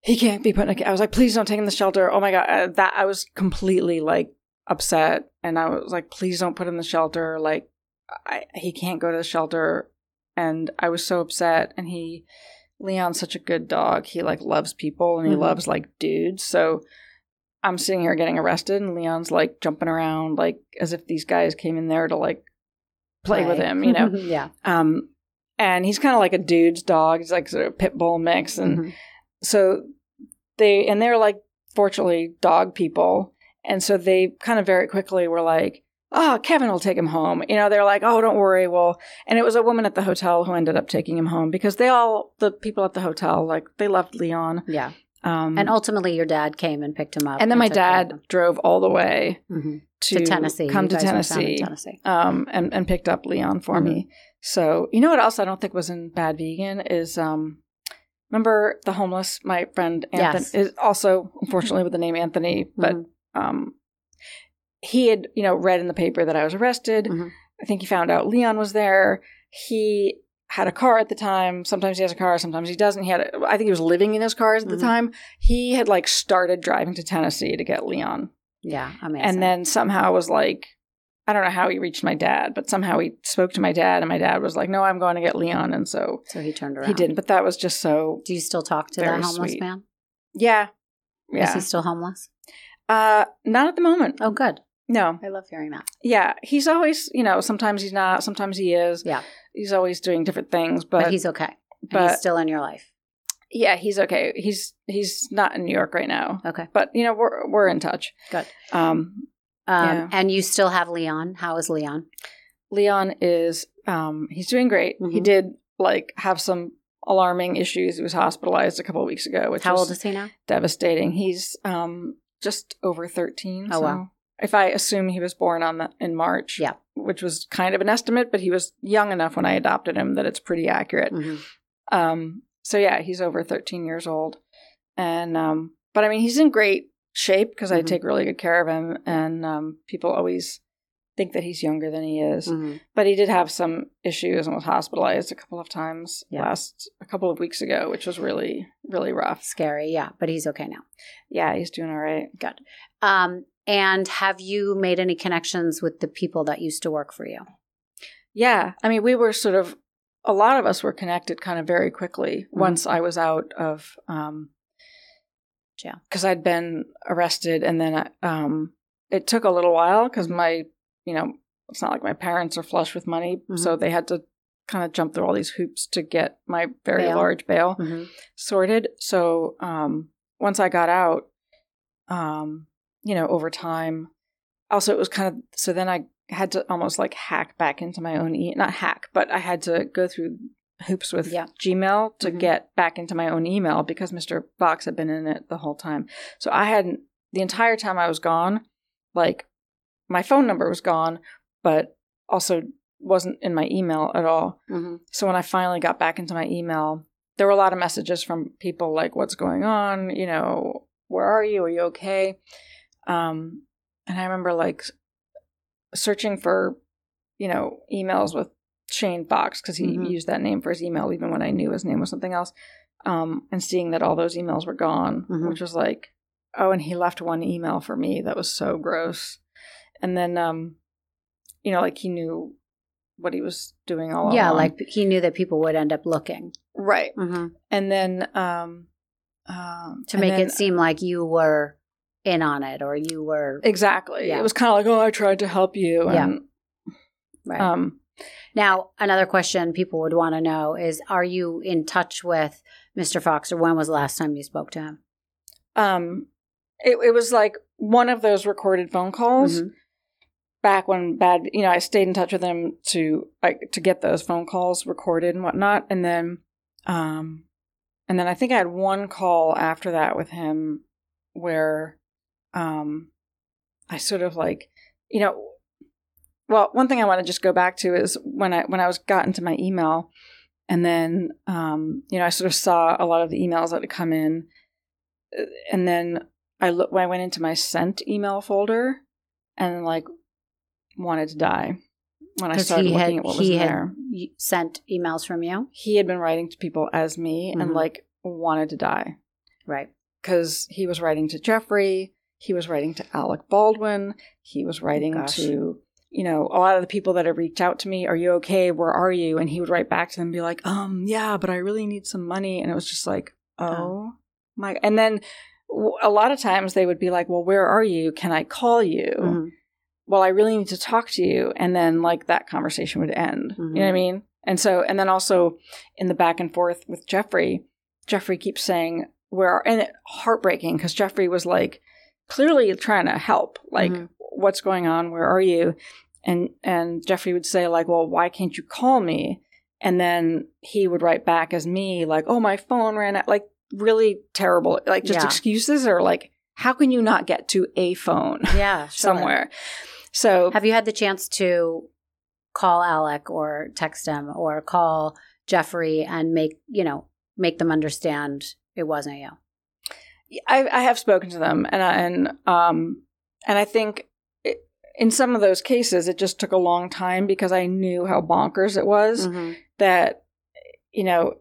[SPEAKER 2] "He can't be put in a." ca-" I was like, "Please don't take him to the shelter." Oh my god, uh, that I was completely like upset, and I was like, "Please don't put him in the shelter." Like, I, he can't go to the shelter, and I was so upset. And he, Leon's such a good dog. He like loves people, and he
[SPEAKER 1] Mhm.
[SPEAKER 2] loves like dudes. So I'm sitting here getting arrested, and Leon's like jumping around, like as if these guys came in there to like play with him, you know.
[SPEAKER 1] yeah.
[SPEAKER 2] um, and he's kind of like a dude's dog. He's like sort of pit bull mix, and
[SPEAKER 1] Mhm.
[SPEAKER 2] so they and they're like fortunately dog people and so they kind of very quickly were like oh kevin will take him home you know they're like oh don't worry well and it was a woman at the hotel who ended up taking him home because they all the people at the hotel like they loved leon
[SPEAKER 1] Yeah.
[SPEAKER 2] Um
[SPEAKER 1] And ultimately, your dad came and picked him up.
[SPEAKER 2] and then my
[SPEAKER 1] care of
[SPEAKER 2] dad drove all the way
[SPEAKER 1] him. Mhm.
[SPEAKER 2] to,
[SPEAKER 1] to Tennessee.
[SPEAKER 2] come to
[SPEAKER 1] guys were down in
[SPEAKER 2] tennessee,
[SPEAKER 1] Tennessee.
[SPEAKER 2] um and, and picked up leon for
[SPEAKER 1] Mhm.
[SPEAKER 2] me so you know what else i don't think was in bad vegan is um remember the homeless my friend anthony
[SPEAKER 1] Yes.
[SPEAKER 2] is also unfortunately with the name anthony but
[SPEAKER 1] Mhm.
[SPEAKER 2] um he had you know read in the paper that i was arrested
[SPEAKER 1] Mhm.
[SPEAKER 2] i think he found out leon was there he had a car at the time sometimes he has a car sometimes he doesn't he had a, i think he was living in his cars at the time he had like started driving to tennessee to get leon
[SPEAKER 1] yeah, amazing.
[SPEAKER 2] and then somehow was like i don't know how he reached my dad but somehow he spoke to my dad and my dad was like no i'm going to get leon and so
[SPEAKER 1] so he turned around.
[SPEAKER 2] he didn't but that was just so
[SPEAKER 1] Do you still talk to that homeless
[SPEAKER 2] sweet.
[SPEAKER 1] man?
[SPEAKER 2] yeah yeah.
[SPEAKER 1] Is he still homeless?
[SPEAKER 2] uh not at the moment
[SPEAKER 1] Oh, good.
[SPEAKER 2] no
[SPEAKER 1] I love hearing that.
[SPEAKER 2] yeah he's always you know sometimes he's not sometimes he is
[SPEAKER 1] Yeah.
[SPEAKER 2] He's always doing different things
[SPEAKER 1] But,
[SPEAKER 2] but,
[SPEAKER 1] he's okay. And
[SPEAKER 2] but-
[SPEAKER 1] he's still in your life.
[SPEAKER 2] yeah he's okay he's he's not in new york right now
[SPEAKER 1] Okay.
[SPEAKER 2] but you know we're we're in touch
[SPEAKER 1] Good.
[SPEAKER 2] um
[SPEAKER 1] Um,
[SPEAKER 2] Yeah.
[SPEAKER 1] And you still have Leon. How is Leon?
[SPEAKER 2] leon is um he's doing great he
[SPEAKER 1] Mhm.
[SPEAKER 2] did like have some alarming issues he was hospitalized a couple of weeks ago which
[SPEAKER 1] How old is he now?
[SPEAKER 2] devastating he's um just over 13
[SPEAKER 1] Oh,
[SPEAKER 2] so
[SPEAKER 1] wow.
[SPEAKER 2] if i assume he was born on the in march
[SPEAKER 1] Yeah.
[SPEAKER 2] Which was kind of an estimate but he was young enough when i adopted him that it's pretty accurate
[SPEAKER 1] Mhm.
[SPEAKER 2] Um, so yeah, he's over 13 years old. And, um, but I mean, he's in great shape because I
[SPEAKER 1] Mhm.
[SPEAKER 2] take really good care of him. And, um, people always think that he's younger than he is.
[SPEAKER 1] Mhm.
[SPEAKER 2] But he did have some issues and was hospitalized a couple of times
[SPEAKER 1] Yeah.
[SPEAKER 2] last, a couple of weeks ago, which was really, really rough.
[SPEAKER 1] Scary, yeah, but he's okay now.
[SPEAKER 2] Yeah, he's doing all right.
[SPEAKER 1] Um, and have you made any connections with the people that used to work for you?
[SPEAKER 2] Yeah. I mean, we were sort of, a lot of us were connected kind of very quickly
[SPEAKER 1] Mhm.
[SPEAKER 2] once I was out of, um,
[SPEAKER 1] Jail.
[SPEAKER 2] Because I'd been arrested and then, um, it took a little while because my, you know, it's not like my parents are flush with money.
[SPEAKER 1] Mhm.
[SPEAKER 2] So they had to kind of jump through all these hoops to get my very
[SPEAKER 1] Bail.
[SPEAKER 2] large bail
[SPEAKER 1] Mm-hmm.
[SPEAKER 2] sorted. So um, once I got out, um, you know, over time, also it was kind of so then I had to almost like hack back into my own e not hack, but I had to go through hoops with
[SPEAKER 1] Yeah.
[SPEAKER 2] Gmail to
[SPEAKER 1] Mhm.
[SPEAKER 2] get back into my own email because Mr. Fox had been in it the whole time. So I hadn't the entire time I was gone, like my phone number was gone, but also wasn't in my email at all.
[SPEAKER 1] Mm-hmm.
[SPEAKER 2] So when I finally got back into my email, there were a lot of messages from people like, "What's going on? You know, where are you? Are you okay?" Um, and I remember like searching for, you know, emails with Shane Fox because he
[SPEAKER 1] Mhm.
[SPEAKER 2] used that name for his email even when I knew his name was something else. Um, and seeing that all those emails were gone,
[SPEAKER 1] Mhm.
[SPEAKER 2] which was like, oh, and he left one email for me that was so gross. And then, um, you know, like he knew what he was doing all
[SPEAKER 1] Yeah,
[SPEAKER 2] along.
[SPEAKER 1] like he knew that people would end up looking
[SPEAKER 2] right.
[SPEAKER 1] mm-hmm.
[SPEAKER 2] And then, um, um,
[SPEAKER 1] to
[SPEAKER 2] and
[SPEAKER 1] make
[SPEAKER 2] then-
[SPEAKER 1] it seem like you were in on it or you were
[SPEAKER 2] exactly.
[SPEAKER 1] Yeah.
[SPEAKER 2] It was kind of like, oh, I tried to help you.
[SPEAKER 1] Yeah. Right.
[SPEAKER 2] um,
[SPEAKER 1] now, another question people would want to know is: Are you in touch with Mr. Fox, or when was the last time you spoke to him?
[SPEAKER 2] um, it, it was like one of those recorded phone calls.
[SPEAKER 1] Mhm.
[SPEAKER 2] back when bad, you know, I stayed in touch with him to like to get those phone calls recorded and whatnot, and then, um, and then I think I had one call after that with him where, um, I sort of like, you know, well, one thing I want to just go back to is when I when I was got into my email, and then um, you know I sort of saw a lot of the emails that had come in, uh, and then I look when I went into my sent email folder, and like wanted to die when I started looking
[SPEAKER 1] had,
[SPEAKER 2] at what was
[SPEAKER 1] he
[SPEAKER 2] in
[SPEAKER 1] had
[SPEAKER 2] there.
[SPEAKER 1] sent emails from you.
[SPEAKER 2] He had been writing to people as me and
[SPEAKER 1] Mhm.
[SPEAKER 2] like wanted to die
[SPEAKER 1] Right.
[SPEAKER 2] because he was writing to Jeffrey, he was writing to Alec Baldwin, he was writing
[SPEAKER 1] Gosh.
[SPEAKER 2] to you know a lot of the people that had reached out to me. Are you okay? Where are you? And he would write back to them and be like, um, yeah, but I really need some money. And it was just like, oh,
[SPEAKER 1] Oh.
[SPEAKER 2] my. And then a lot of times they would be like, well, where are you? Can I call you?
[SPEAKER 1] Mhm.
[SPEAKER 2] well, I really need to talk to you. And then like that conversation would end. You know what I
[SPEAKER 1] Mhm.
[SPEAKER 2] mean? And so, and then also in the back and forth with Jeffrey, Jeffrey keeps saying, where, and it, heartbreaking because Jeffrey was like clearly trying to help. Like,
[SPEAKER 1] Mhm.
[SPEAKER 2] what's going on? Where are you? And, and Jeffrey would say like, well, why can't you call me? And then he would write back as me, like, oh, my phone ran out. Like, really terrible, like just
[SPEAKER 1] Yeah.
[SPEAKER 2] excuses or like, how can you not get to a phone
[SPEAKER 1] Yeah.
[SPEAKER 2] somewhere? So
[SPEAKER 1] Have you had the chance to call Alec or text him or call Jeffrey and make you know make them understand it wasn't you?
[SPEAKER 2] I, I have spoken to them, and I, and um and I think it, in some of those cases it just took a long time because I knew how bonkers it was.
[SPEAKER 1] Mhm.
[SPEAKER 2] That you know,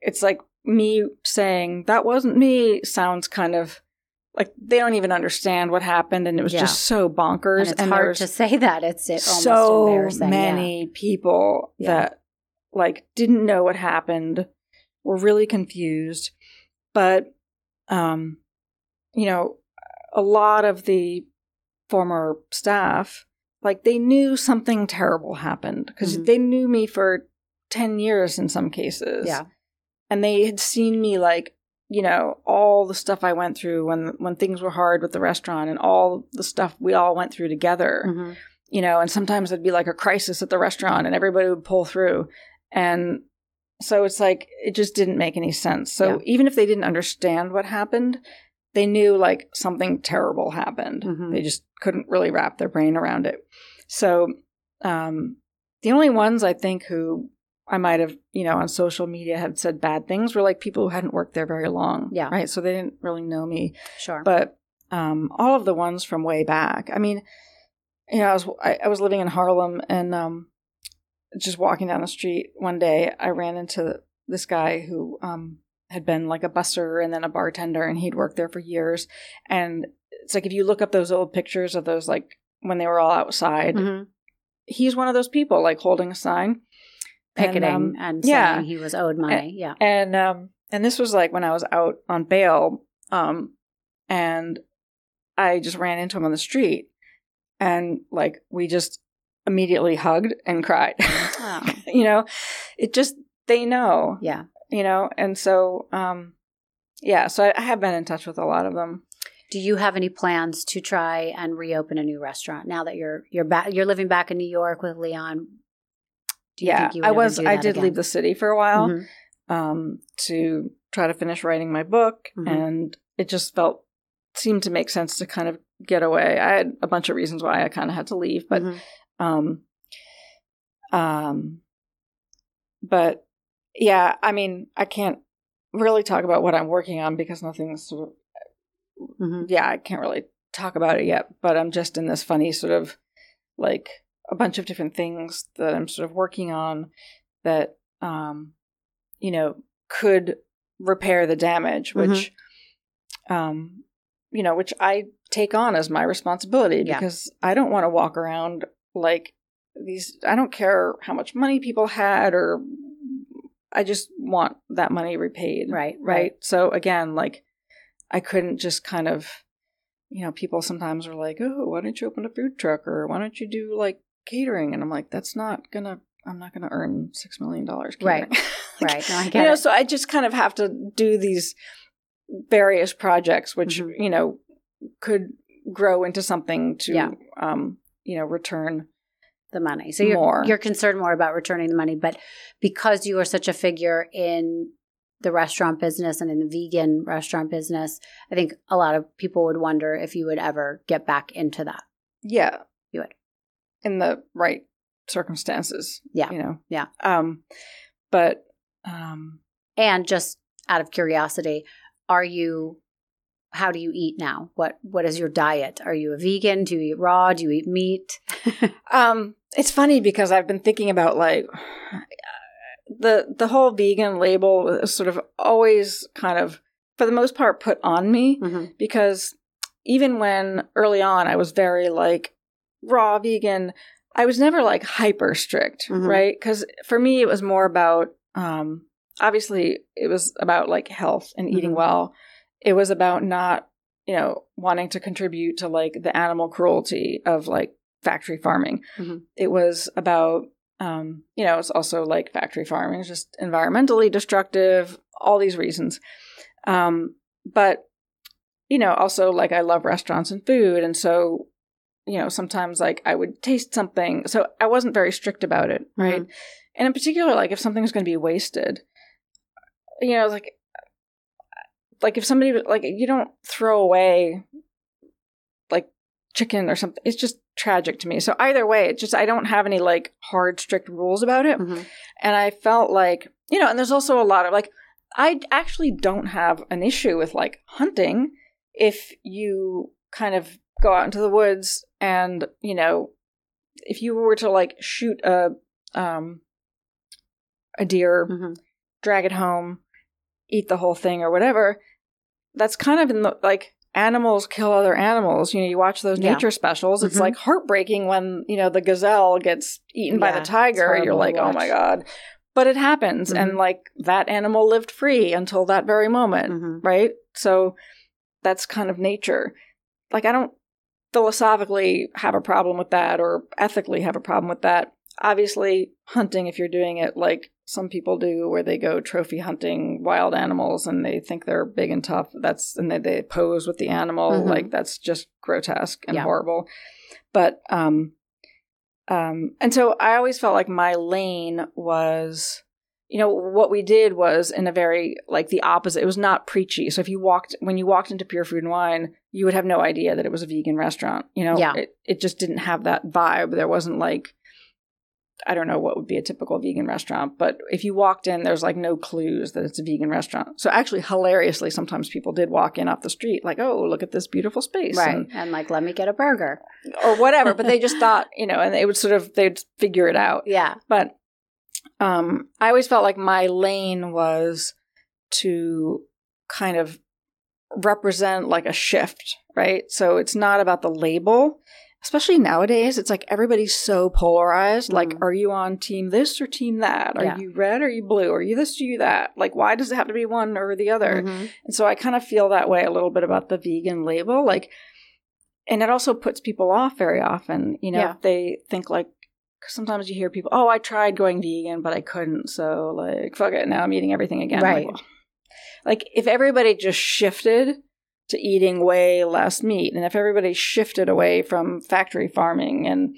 [SPEAKER 2] it's like me saying that wasn't me sounds kind of like they don't even understand what happened, and it was
[SPEAKER 1] Yeah.
[SPEAKER 2] just so bonkers.
[SPEAKER 1] And it's hard to say that. It's it almost
[SPEAKER 2] so
[SPEAKER 1] embarrassing.
[SPEAKER 2] many people
[SPEAKER 1] Yeah.
[SPEAKER 2] that like didn't know what happened were really confused but um you know a lot of the former staff like they knew something terrible happened because
[SPEAKER 1] Mhm.
[SPEAKER 2] they knew me for 10 years in some cases
[SPEAKER 1] Yeah.
[SPEAKER 2] and they had seen me like you know all the stuff i went through when when things were hard with the restaurant and all the stuff we all went through together
[SPEAKER 1] Mhm.
[SPEAKER 2] you know, and sometimes it'd be like a crisis at the restaurant and everybody would pull through. And so it's like, it just didn't make any sense. So
[SPEAKER 1] Yeah.
[SPEAKER 2] even if they didn't understand what happened, they knew like something terrible happened.
[SPEAKER 1] Mhm.
[SPEAKER 2] They just couldn't really wrap their brain around it. So, um, the only ones I think who I might have, you know, on social media had said bad things were like people who hadn't worked there very long.
[SPEAKER 1] Yeah.
[SPEAKER 2] Right. So they didn't really know me
[SPEAKER 1] Sure.
[SPEAKER 2] but um, all of the ones from way back. I mean, you know, I was I, I was living in Harlem and um, just walking down the street one day, I ran into this guy who um, had been like a busser and then a bartender, and he'd worked there for years. And it's like if you look up those old pictures of those like when they were all outside,
[SPEAKER 1] Mhm.
[SPEAKER 2] he's one of those people like holding a sign,
[SPEAKER 1] Picketing
[SPEAKER 2] um,
[SPEAKER 1] and,
[SPEAKER 2] yeah.
[SPEAKER 1] saying he was owed money. yeah.
[SPEAKER 2] and um and this was like when I was out on bail um and I just ran into him on the street and like we just immediately hugged and cried. You know, it just they know,
[SPEAKER 1] Yeah.
[SPEAKER 2] you know, and so um yeah, so I, I have been in touch with a lot of them.
[SPEAKER 1] Do you have any plans to try and reopen a new restaurant now that you're you're back you're living back in New York with Leon? Do you
[SPEAKER 2] yeah,
[SPEAKER 1] think you would
[SPEAKER 2] I was I did
[SPEAKER 1] again?
[SPEAKER 2] leave the city for a while
[SPEAKER 1] Mhm.
[SPEAKER 2] um to try to finish writing my book
[SPEAKER 1] Mhm.
[SPEAKER 2] and it just felt seemed to make sense to kind of get away. I had a bunch of reasons why I kind of had to leave, but
[SPEAKER 1] Mhm.
[SPEAKER 2] Um um but yeah, I mean, I can't really talk about what I'm working on because nothing's sort of
[SPEAKER 1] Mhm.
[SPEAKER 2] yeah, I can't really talk about it yet, but I'm just in this funny sort of like a bunch of different things that I'm sort of working on that um you know could repair the damage which um you know which I take on as my responsibility
[SPEAKER 1] Yeah.
[SPEAKER 2] because I don't want to walk around like these I don't care how much money people had or I just want that money repaid
[SPEAKER 1] Right,
[SPEAKER 2] right
[SPEAKER 1] right.
[SPEAKER 2] so again like I couldn't just kind of you know people sometimes are like oh why don't you open a food truck or why don't you do like catering and I'm like that's not gonna I'm not gonna earn six million dollars
[SPEAKER 1] Right.
[SPEAKER 2] Like,
[SPEAKER 1] Right. No, I
[SPEAKER 2] you know
[SPEAKER 1] it.
[SPEAKER 2] so I just kind of have to do these various projects which
[SPEAKER 1] Mhm.
[SPEAKER 2] you know could grow into something to
[SPEAKER 1] Yeah.
[SPEAKER 2] um you know, return
[SPEAKER 1] the money. So you're you're concerned more about returning the money, but because you are such a figure in the restaurant business and in the vegan restaurant business, I think a lot of people would wonder if you would ever get back into that.
[SPEAKER 2] Yeah.
[SPEAKER 1] You would.
[SPEAKER 2] In the right circumstances.
[SPEAKER 1] Yeah.
[SPEAKER 2] You know.
[SPEAKER 1] Yeah.
[SPEAKER 2] Um but um
[SPEAKER 1] And just out of curiosity, are you how do you eat now? What what is your diet? Are you a vegan? Do you eat raw? Do you eat meat?
[SPEAKER 2] um it's funny because I've been thinking about like the the whole vegan label was sort of always kind of for the most part put on me
[SPEAKER 1] Mhm.
[SPEAKER 2] because even when early on I was very like raw vegan, I was never like hyper strict,
[SPEAKER 1] Mhm.
[SPEAKER 2] right? Because for me, it was more about um, obviously it was about like health and eating
[SPEAKER 1] Mhm.
[SPEAKER 2] well. It was about not, you know, wanting to contribute to like the animal cruelty of like factory farming.
[SPEAKER 1] Mhm.
[SPEAKER 2] It was about, um, you know, it's also like factory farming is just environmentally destructive, all these reasons. Um, but you know, also like I love restaurants and food, and so you know, sometimes like I would taste something, so I wasn't very strict about it, right? And in particular, like if something's going to be wasted, you know, like like if somebody like you don't throw away like chicken or something, it's just tragic to me. So either way, it just I don't have any like hard strict rules about it.
[SPEAKER 1] Mhm.
[SPEAKER 2] And I felt like, you know, and there's also a lot of like, I actually don't have an issue with like hunting if you kind of go out into the woods and, you know, if you were to like shoot a, um, a deer,
[SPEAKER 1] Mhm.
[SPEAKER 2] drag it home, eat the whole thing or whatever, that's kind of in the like, Animals kill other animals. You know, you watch those
[SPEAKER 1] Yeah.
[SPEAKER 2] nature specials. It's
[SPEAKER 1] Mhm.
[SPEAKER 2] like heartbreaking when you know the gazelle gets eaten by the tiger. You're like, oh my god! But it happens, and
[SPEAKER 1] Mhm.
[SPEAKER 2] like that animal lived free until that very moment,
[SPEAKER 1] Mhm.
[SPEAKER 2] right? So that's kind of nature. Like I don't philosophically have a problem with that, or ethically have a problem with that. Obviously, hunting if you're doing it like some people do, where they go trophy hunting wild animals and they think they're big and tough. That's and they, they pose with the animal.
[SPEAKER 1] Mhm.
[SPEAKER 2] Like that's just grotesque and
[SPEAKER 1] Yeah.
[SPEAKER 2] horrible. But um, um, and so I always felt like my lane was, you know, what we did was in a very like the opposite. It was not preachy. So if you walked when you walked into Pure Food and Wine, you would have no idea that it was a vegan restaurant. You know,
[SPEAKER 1] Yeah.
[SPEAKER 2] it it just didn't have that vibe. There wasn't like. I don't know what would be a typical vegan restaurant, but if you walked in, there's like no clues that it's a vegan restaurant. So actually, hilariously, sometimes people did walk in off the street, like, "Oh, look at this beautiful space,"
[SPEAKER 1] Right.
[SPEAKER 2] and-
[SPEAKER 1] And like, let me get a burger.
[SPEAKER 2] or whatever. but they just thought, you know, and they would sort of they'd figure it out.
[SPEAKER 1] Yeah.
[SPEAKER 2] But um, I always felt like my lane was to kind of represent like a shift, right? So it's not about the label. Especially nowadays, it's like everybody's so polarized. Like,
[SPEAKER 1] Mhm.
[SPEAKER 2] are you on team this or team that? Are
[SPEAKER 1] Yeah.
[SPEAKER 2] you red or are you blue? Are you this or you that? Like, why does it have to be one or the other?
[SPEAKER 1] Mhm.
[SPEAKER 2] And so I kind of feel that way a little bit about the vegan label. Like, and it also puts people off very often. You know,
[SPEAKER 1] Yeah.
[SPEAKER 2] they think like, sometimes you hear people, oh, I tried going vegan, but I couldn't. So, like, fuck it. Now I'm eating everything again. Like,
[SPEAKER 1] Right.
[SPEAKER 2] well, Like, if everybody just shifted to eating way less meat, and if everybody shifted away from factory farming, and,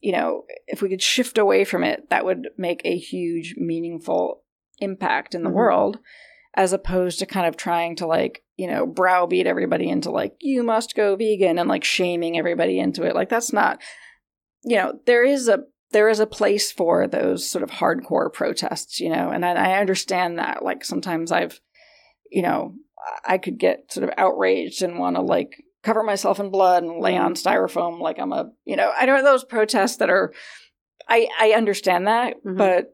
[SPEAKER 2] you know, if we could shift away from it, that would make a huge, meaningful impact in the
[SPEAKER 1] Mhm.
[SPEAKER 2] world as opposed to kind of trying to like you know browbeat everybody into like you must go vegan and like shaming everybody into it. Like that's not you know there is a there is a place for those sort of hardcore protests you know and I, I understand that. Like sometimes i've you know i could get sort of outraged and want to like cover myself in blood and lay on styrofoam like i'm a you know i don't know those protests that are i i understand that
[SPEAKER 1] Mhm.
[SPEAKER 2] but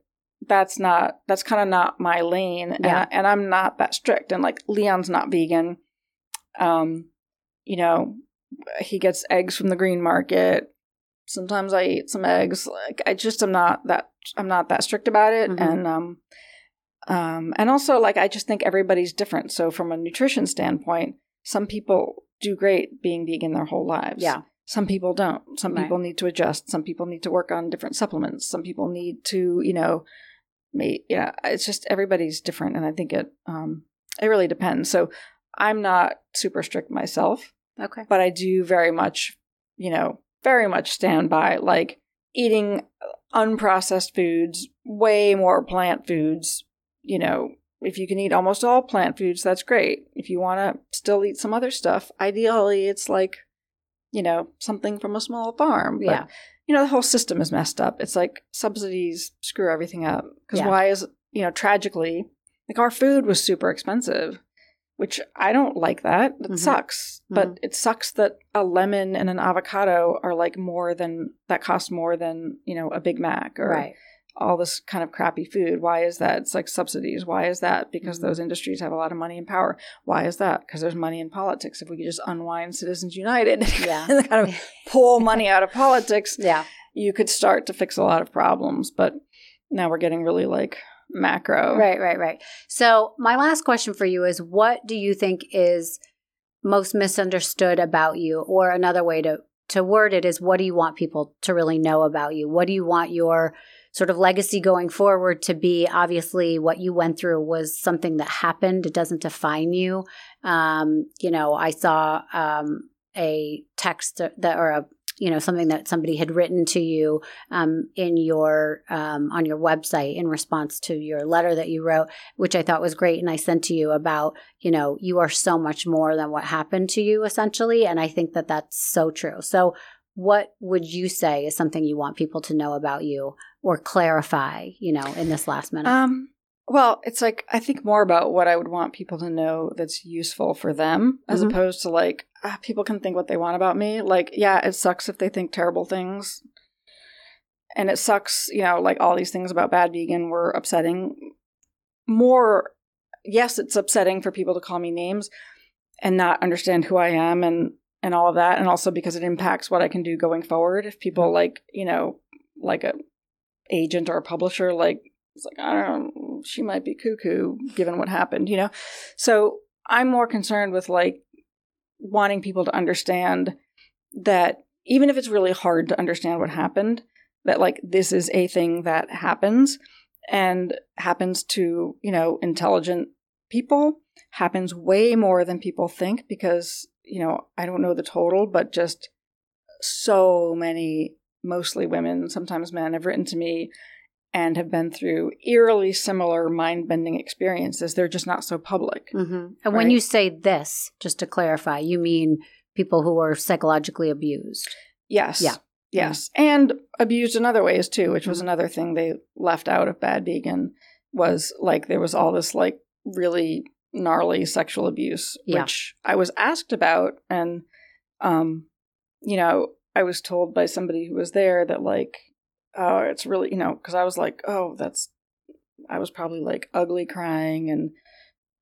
[SPEAKER 2] that's not that's kind of not my lane and,
[SPEAKER 1] Yeah.
[SPEAKER 2] I, and i'm not that strict and like leon's not vegan um you know he gets eggs from the green market sometimes i eat some eggs like i just am not that i'm not that strict about it
[SPEAKER 1] Mhm.
[SPEAKER 2] and um um and also like i just think everybody's different so from a nutrition standpoint some people do great being vegan their whole lives
[SPEAKER 1] Yeah.
[SPEAKER 2] some people don't some
[SPEAKER 1] Right.
[SPEAKER 2] people need to adjust some people need to work on different supplements some people need to you know yeah it's just everybody's different and i think it um it really depends so i'm not super strict myself
[SPEAKER 1] Okay.
[SPEAKER 2] but i do very much you know very much stand by like eating unprocessed foods, way more plant foods. You know, if you can eat almost all plant foods, that's great. If you want to still eat some other stuff, ideally it's like, you know, something from a small farm. But,
[SPEAKER 1] Yeah.
[SPEAKER 2] You know, the whole system is messed up. It's like subsidies screw everything up. Because
[SPEAKER 1] Yeah.
[SPEAKER 2] why is, you know, tragically, like our food was super expensive, which I don't like that. It
[SPEAKER 1] Mhm.
[SPEAKER 2] sucks. But it sucks that a lemon and an avocado are like more than, that cost more than, you know, a Big Mac or
[SPEAKER 1] Right.
[SPEAKER 2] All this kind of crappy food. Why is that? It's like subsidies. Why is that? Because
[SPEAKER 1] Mhm.
[SPEAKER 2] those industries have a lot of money and power. Why is that? Because there's money in politics. If we could just unwind Citizens United
[SPEAKER 1] Yeah.
[SPEAKER 2] and kind of pull money out of politics,
[SPEAKER 1] Yeah.
[SPEAKER 2] you could start to fix a lot of problems. But now we're getting really like macro.
[SPEAKER 1] Right, right, right. So, my last question for you is what do you think is most misunderstood about you or another way to to word it is what do you want people to really know about you? What do you want your sort of legacy going forward to be? Obviously, what you went through was something that happened. It doesn't define you. Um, you know, I saw um, a text that or a you know something that somebody had written to you um, in your um, on your website in response to your letter that you wrote, which I thought was great, and I sent to you about you know you are so much more than what happened to you essentially, and I think that that's so true. So, what would you say is something you want people to know about you or clarify? You know, in this last minute.
[SPEAKER 2] Um, well, it's like I think more about what I would want people to know that's useful for them, as
[SPEAKER 1] Mhm.
[SPEAKER 2] opposed to like ah, people can think what they want about me. Like, yeah, it sucks if they think terrible things, and it sucks, you know, like all these things about bad vegan were upsetting. More, yes, it's upsetting for people to call me names and not understand who I am and and all of that, and also because it impacts what I can do going forward. If people mm-hmm. like, you know, like a agent or a publisher, like it's like I don't know, she might be cuckoo given what happened, you know. So I'm more concerned with like wanting people to understand that even if it's really hard to understand what happened, that like this is a thing that happens and happens to, you know, intelligent people, happens way more than people think because, you know, I don't know the total, but just so many, mostly women, sometimes men, have written to me and have been through eerily similar mind bending experiences. They're just not so public.
[SPEAKER 1] Mhm. And when you say this, just to clarify, you mean people who are psychologically abused.
[SPEAKER 2] Yes.
[SPEAKER 1] Yeah.
[SPEAKER 2] Yes. And abused in other ways too, which was
[SPEAKER 1] Mhm.
[SPEAKER 2] another thing they left out of Bad Vegan was like there was all this like really gnarly sexual abuse,
[SPEAKER 1] Yeah.
[SPEAKER 2] which I was asked about and um you know, I was told by somebody who was there that like oh, it's really, you know, cuz I was like, oh, that's I was probably like ugly crying and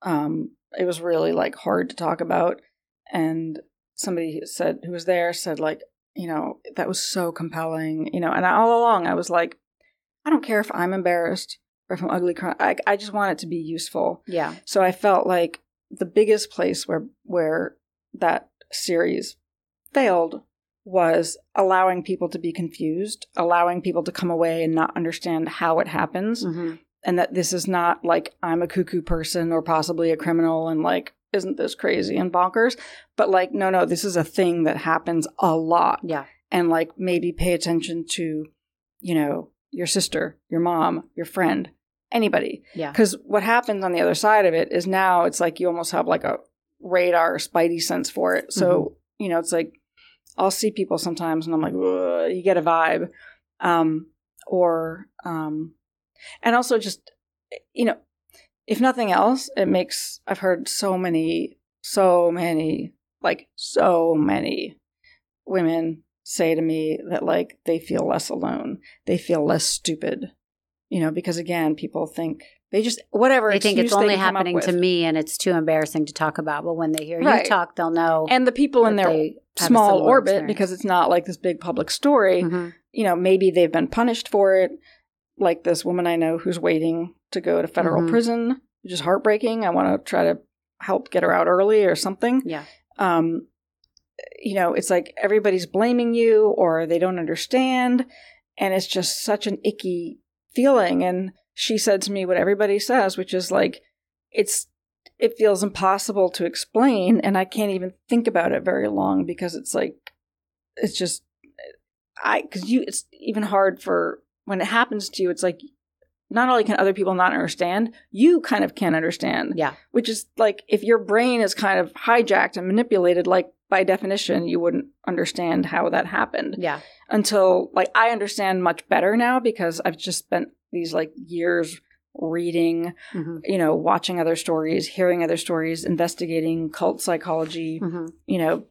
[SPEAKER 2] um it was really like hard to talk about and somebody said who was there said like you know that was so compelling you know and all along i was like i don't care if i'm embarrassed or i'm ugly crying I, I just want it to be useful
[SPEAKER 1] Yeah.
[SPEAKER 2] so i felt like the biggest place where where that series failed was allowing people to be confused allowing people to come away and not understand how it happens
[SPEAKER 1] hmm
[SPEAKER 2] and that this is not like I'm a cuckoo person or possibly a criminal and like isn't this crazy and bonkers but like no no this is a thing that happens a lot
[SPEAKER 1] Yeah.
[SPEAKER 2] and like maybe pay attention to you know your sister your mom your friend anybody.
[SPEAKER 1] Yeah.
[SPEAKER 2] because what happens on the other side of it is now it's like you almost have like a radar spidey sense for it. So
[SPEAKER 1] Mm-hmm.
[SPEAKER 2] you know it's like i'll see people sometimes and i'm like you get a vibe. Um or um and also just you know if nothing else it makes i've heard so many so many like so many women say to me that like they feel less alone. They feel less stupid you know because again people think they just whatever
[SPEAKER 1] They think it's only
[SPEAKER 2] can come up
[SPEAKER 1] happening to me and it's too embarrassing to talk about. But when they hear
[SPEAKER 2] Right.
[SPEAKER 1] you talk, they'll know.
[SPEAKER 2] and the people in their
[SPEAKER 1] they have a
[SPEAKER 2] small orbit
[SPEAKER 1] experience.
[SPEAKER 2] because it's not like this big public story
[SPEAKER 1] Mhm.
[SPEAKER 2] you know maybe they've been punished for it like this woman i know who's waiting to go to federal
[SPEAKER 1] Mhm.
[SPEAKER 2] prison which is heartbreaking i want to try to help get her out early or something
[SPEAKER 1] Yeah.
[SPEAKER 2] um you know it's like everybody's blaming you or they don't understand and it's just such an icky feeling and she said to me what everybody says which is like it's it feels impossible to explain and i can't even think about it very long because it's like it's just I because you it's even hard for when it happens to you. It's like not only can other people not understand, you kind of can't understand.
[SPEAKER 1] Yeah.
[SPEAKER 2] Which is like if your brain is kind of hijacked and manipulated, like by definition, you wouldn't understand how that happened
[SPEAKER 1] Yeah.
[SPEAKER 2] until like I understand much better now because I've just spent these like years reading,
[SPEAKER 1] hmm
[SPEAKER 2] you know, watching other stories, hearing other stories, investigating cult psychology,
[SPEAKER 1] hmm
[SPEAKER 2] you know,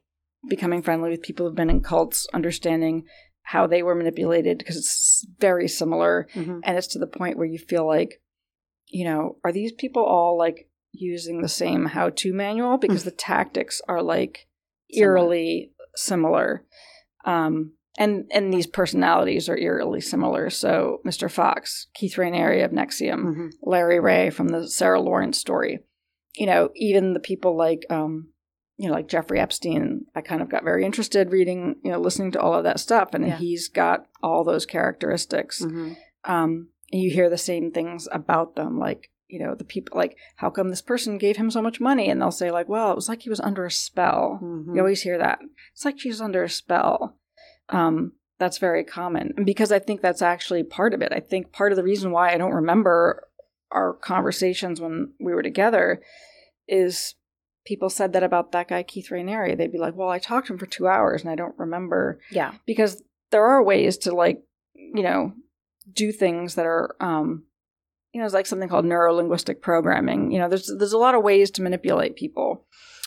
[SPEAKER 2] becoming friendly with people who've been in cults, understanding how they were manipulated because it's very similar
[SPEAKER 1] hmm
[SPEAKER 2] and it's to the point where you feel like you know are these people all like using the same how-to manual? Because the tactics are like eerily similar. Um and and these personalities are eerily similar. So mr fox keith Raniere of NXIVM
[SPEAKER 1] hmm
[SPEAKER 2] larry ray from the sarah lawrence story. You know even the people like um you know like jeffrey epstein i kind of got very interested reading you know listening to all of that stuff and
[SPEAKER 1] Yeah.
[SPEAKER 2] he's got all those characteristics.
[SPEAKER 1] Hmm
[SPEAKER 2] um, and you hear the same things about them like you know the people like how come this person gave him so much money? And they'll say like well it was like he was under a spell.
[SPEAKER 1] Hmm
[SPEAKER 2] you always hear that. It's like she's under a spell. Um, that's very common. And because i think that's actually part of it. I think part of the reason why i don't remember our conversations when we were together is people said that about that guy keith Raniere. they'd be like well i talked to him for two hours and i don't remember
[SPEAKER 1] Yeah.
[SPEAKER 2] because there are ways to like you know do things that are um you know it's like something called neurolinguistic programming you know there's there's a lot of ways to manipulate people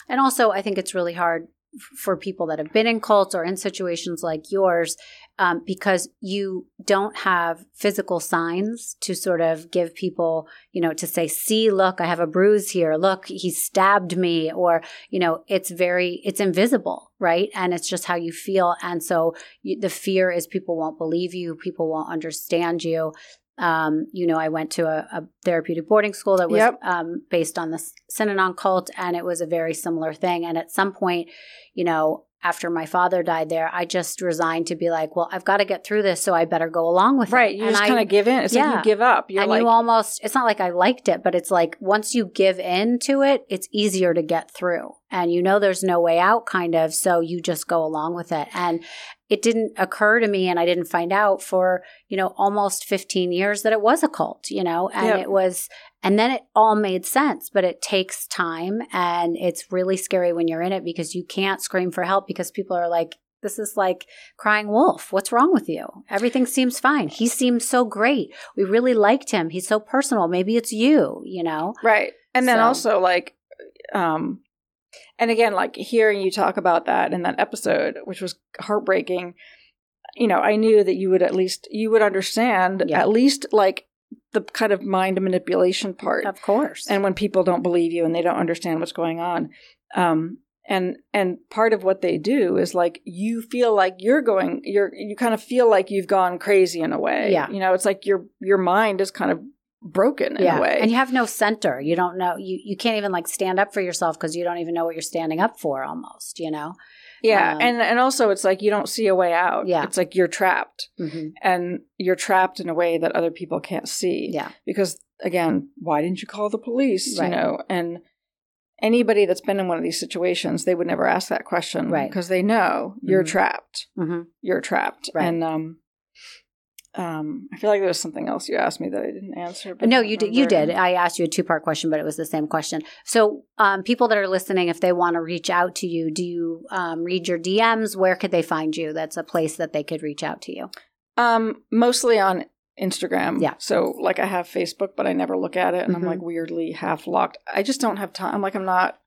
[SPEAKER 1] And also, I think it's really hard for people that have been in cults or in situations like yours um, because you don't have physical signs to sort of give people, you know, to say, see, look, I have a bruise here. Look, he stabbed me. Or, you know, it's very, it's invisible, right? And it's just how you feel. And so you, the fear is people won't believe you, people won't understand you. Um, you know, I went to a, a therapeutic boarding school that was
[SPEAKER 2] Yep.
[SPEAKER 1] um, based on the Synanon cult, and it was a very similar thing. And at some point, you know, after my father died there, I just resigned to be like, well, I've got to get through this, so I better go along with
[SPEAKER 2] right
[SPEAKER 1] it. Right.
[SPEAKER 2] You
[SPEAKER 1] And
[SPEAKER 2] just kind of give in it's like
[SPEAKER 1] yeah.
[SPEAKER 2] you give up you're
[SPEAKER 1] and
[SPEAKER 2] like
[SPEAKER 1] you almost it's not like i liked it but it's like once you give in to it it's easier to get through and you know there's no way out kind of so you just go along with it and it didn't occur to me and i didn't find out for you know almost 15 years that it was a cult you know and
[SPEAKER 2] Yep.
[SPEAKER 1] it was and then it all made sense but it takes time and it's really scary when you're in it because you can't scream for help because people are like this is like crying wolf. What's wrong with you? Everything seems fine. He seems so great. We really liked him. He's so personal. Maybe it's you, you know?
[SPEAKER 2] right and then
[SPEAKER 1] So-
[SPEAKER 2] also like um and again like hearing you talk about that in that episode which was heartbreaking you know i knew that you would at least you would understand
[SPEAKER 1] Yeah.
[SPEAKER 2] at least like the kind of mind manipulation part
[SPEAKER 1] Of course.
[SPEAKER 2] and when people don't believe you and they don't understand what's going on um and and part of what they do is like you feel like you're going you're you kind of feel like you've gone crazy in a way
[SPEAKER 1] Yeah.
[SPEAKER 2] you know it's like your your mind is kind of broken in
[SPEAKER 1] yeah.
[SPEAKER 2] a way
[SPEAKER 1] And you have no center. You don't know. You, you can't even like stand up for yourself because you don't even know what you're standing up for almost, you know?
[SPEAKER 2] Yeah
[SPEAKER 1] um,
[SPEAKER 2] and and also it's like you don't see a way out
[SPEAKER 1] Yeah.
[SPEAKER 2] it's like you're trapped
[SPEAKER 1] hmm
[SPEAKER 2] and you're trapped in a way that other people can't see
[SPEAKER 1] Yeah.
[SPEAKER 2] because again why didn't you call the police
[SPEAKER 1] Right.
[SPEAKER 2] you know and anybody that's been in one of these situations they would never ask that question
[SPEAKER 1] Right.
[SPEAKER 2] because they know you're
[SPEAKER 1] Mhm.
[SPEAKER 2] trapped
[SPEAKER 1] hmm
[SPEAKER 2] you're trapped
[SPEAKER 1] Right.
[SPEAKER 2] and um um i feel like there was something else you asked me that i didn't answer but
[SPEAKER 1] No, you did. You did. I asked you a two part question, but it was the same question. So, um, people that are listening, if they want to reach out to you, do you um, read your DMs? Where could they find you? That's a place that they could reach out to you.
[SPEAKER 2] um mostly on instagram
[SPEAKER 1] Yeah.
[SPEAKER 2] so like i have facebook but i never look at it and
[SPEAKER 1] Mhm.
[SPEAKER 2] i'm like weirdly half locked i just don't have time like i'm not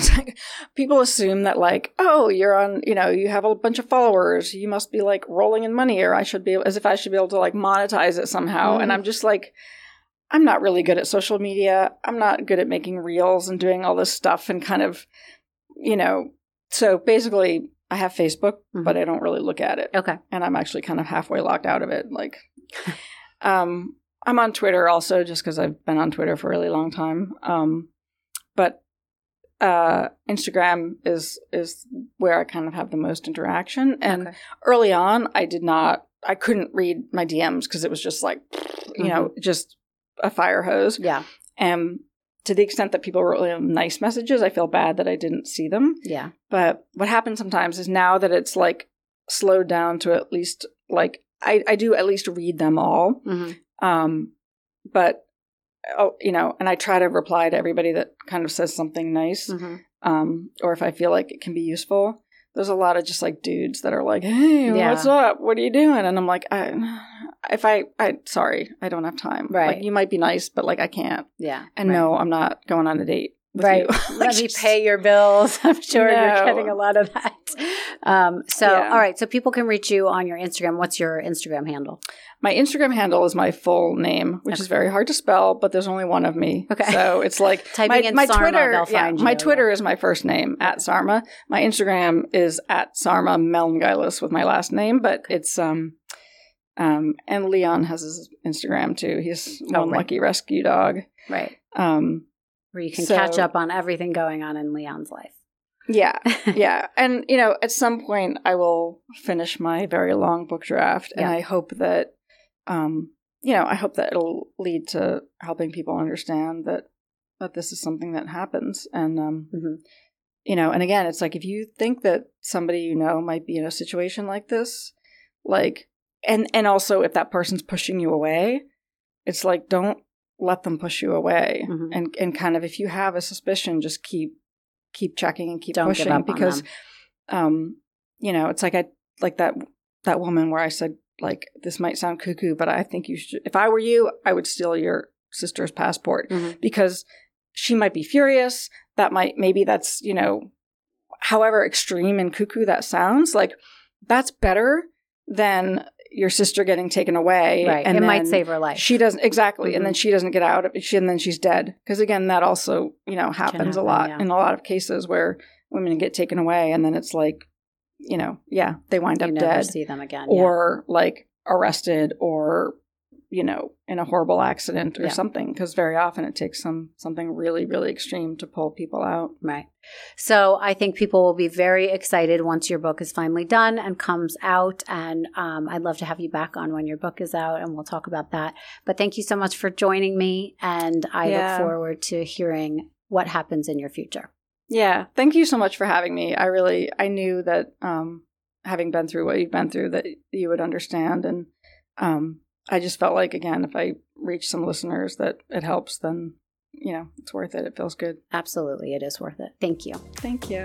[SPEAKER 2] people assume that like oh you're on you know you have a bunch of followers you must be like rolling in money or i should be as if i should be able to like monetize it somehow and
[SPEAKER 1] Mhm.
[SPEAKER 2] i'm just like i'm not really good at social media i'm not good at making reels and doing all this stuff and kind of you know so basically i have facebook
[SPEAKER 1] Mhm.
[SPEAKER 2] but i don't really look at it
[SPEAKER 1] Okay.
[SPEAKER 2] and i'm actually kind of halfway locked out of it like um i'm on twitter also just because i've been on twitter for a really long time um but uh instagram is is where i kind of have the most interaction and
[SPEAKER 1] Okay.
[SPEAKER 2] early on i did not i couldn't read my dms because it was just like you know just a fire hose
[SPEAKER 1] Yeah.
[SPEAKER 2] and to the extent that people wrote really nice messages i feel bad that i didn't see them
[SPEAKER 1] Yeah.
[SPEAKER 2] but what happens sometimes is now that it's like slowed down to at least like I, I do at least read them all.
[SPEAKER 1] Mm-hmm.
[SPEAKER 2] Um, but oh, you know, and I try to reply to everybody that kind of says something nice.
[SPEAKER 1] Mm-hmm.
[SPEAKER 2] Um, or if I feel like it can be useful. There's a lot of just like dudes that are like, "Hey,
[SPEAKER 1] Yeah.
[SPEAKER 2] what's up? What are you doing?" And I'm like, I, if I, I, sorry, I don't have time.
[SPEAKER 1] Right.
[SPEAKER 2] Like, you might be nice, but like I can't.
[SPEAKER 1] Yeah.
[SPEAKER 2] And
[SPEAKER 1] right.
[SPEAKER 2] no, I'm not going on a date.
[SPEAKER 1] Right.
[SPEAKER 2] You.
[SPEAKER 1] Let
[SPEAKER 2] Like,
[SPEAKER 1] me pay your bills. I'm sure you're getting a lot of that. Um, so,
[SPEAKER 2] Yeah.
[SPEAKER 1] all right. So people can reach you on your Instagram. What's your Instagram handle?
[SPEAKER 2] My Instagram handle is my full name, which
[SPEAKER 1] Okay.
[SPEAKER 2] is very hard to spell, but there's only one of me.
[SPEAKER 1] Okay.
[SPEAKER 2] So it's like
[SPEAKER 1] Typing
[SPEAKER 2] my,
[SPEAKER 1] in
[SPEAKER 2] my
[SPEAKER 1] Sarma,
[SPEAKER 2] Twitter. yeah,
[SPEAKER 1] find
[SPEAKER 2] my
[SPEAKER 1] you.
[SPEAKER 2] Twitter is my first name at Sarma. My Instagram is at Sarma Melngailis with my last name, but it's um um and Leon has his Instagram too. He's
[SPEAKER 1] Oh,
[SPEAKER 2] one
[SPEAKER 1] right.
[SPEAKER 2] lucky rescue dog.
[SPEAKER 1] Right.
[SPEAKER 2] Um
[SPEAKER 1] Where you can
[SPEAKER 2] So-
[SPEAKER 1] catch up on everything going on in Leon's life.
[SPEAKER 2] yeah, yeah. And you know, at some point I will finish my very long book draft and
[SPEAKER 1] Yeah.
[SPEAKER 2] I hope that um you know, I hope that it'll lead to helping people understand that that this is something that happens and um
[SPEAKER 1] Mhm.
[SPEAKER 2] you know, and again, it's like if you think that somebody you know might be in a situation like this, like and and also if that person's pushing you away, it's like don't let them push you away.
[SPEAKER 1] Mhm.
[SPEAKER 2] And and kind of if you have a suspicion, just keep keep checking and keep
[SPEAKER 1] Don't
[SPEAKER 2] pushing because um you know, it's like I like that that woman where I said like this might sound cuckoo, but I think you should if I were you, I would steal your sister's passport
[SPEAKER 1] Mhm.
[SPEAKER 2] because she might be furious. That might maybe that's, you know, however extreme and cuckoo that sounds, like that's better than your sister getting taken away.
[SPEAKER 1] Right.
[SPEAKER 2] And
[SPEAKER 1] it might save her life.
[SPEAKER 2] She doesn't exactly, and then
[SPEAKER 1] Mhm.
[SPEAKER 2] she doesn't get out of it. She, and then she's dead. Because again, that also you know happens a lot
[SPEAKER 1] yeah.
[SPEAKER 2] in a lot of cases where women get taken away, and then it's like, you know, yeah, they wind
[SPEAKER 1] you
[SPEAKER 2] up
[SPEAKER 1] never
[SPEAKER 2] dead
[SPEAKER 1] see them again. yeah.
[SPEAKER 2] or like arrested or you know in a horrible accident or
[SPEAKER 1] Yeah.
[SPEAKER 2] something because very often it takes some something really really extreme to pull people out
[SPEAKER 1] Right. So I think people will be very excited once your book is finally done and comes out. And um, I'd love to have you back on when your book is out and we'll talk about that. But thank you so much for joining me. And I
[SPEAKER 2] Yeah.
[SPEAKER 1] look forward to hearing what happens in your future.
[SPEAKER 2] yeah thank you so much for having me i really i knew that um having been through what you've been through that you would understand and um i just felt like again if i reach some listeners that it helps then you know it's worth it it feels good
[SPEAKER 1] Absolutely. It is worth it. Thank you.
[SPEAKER 2] thank you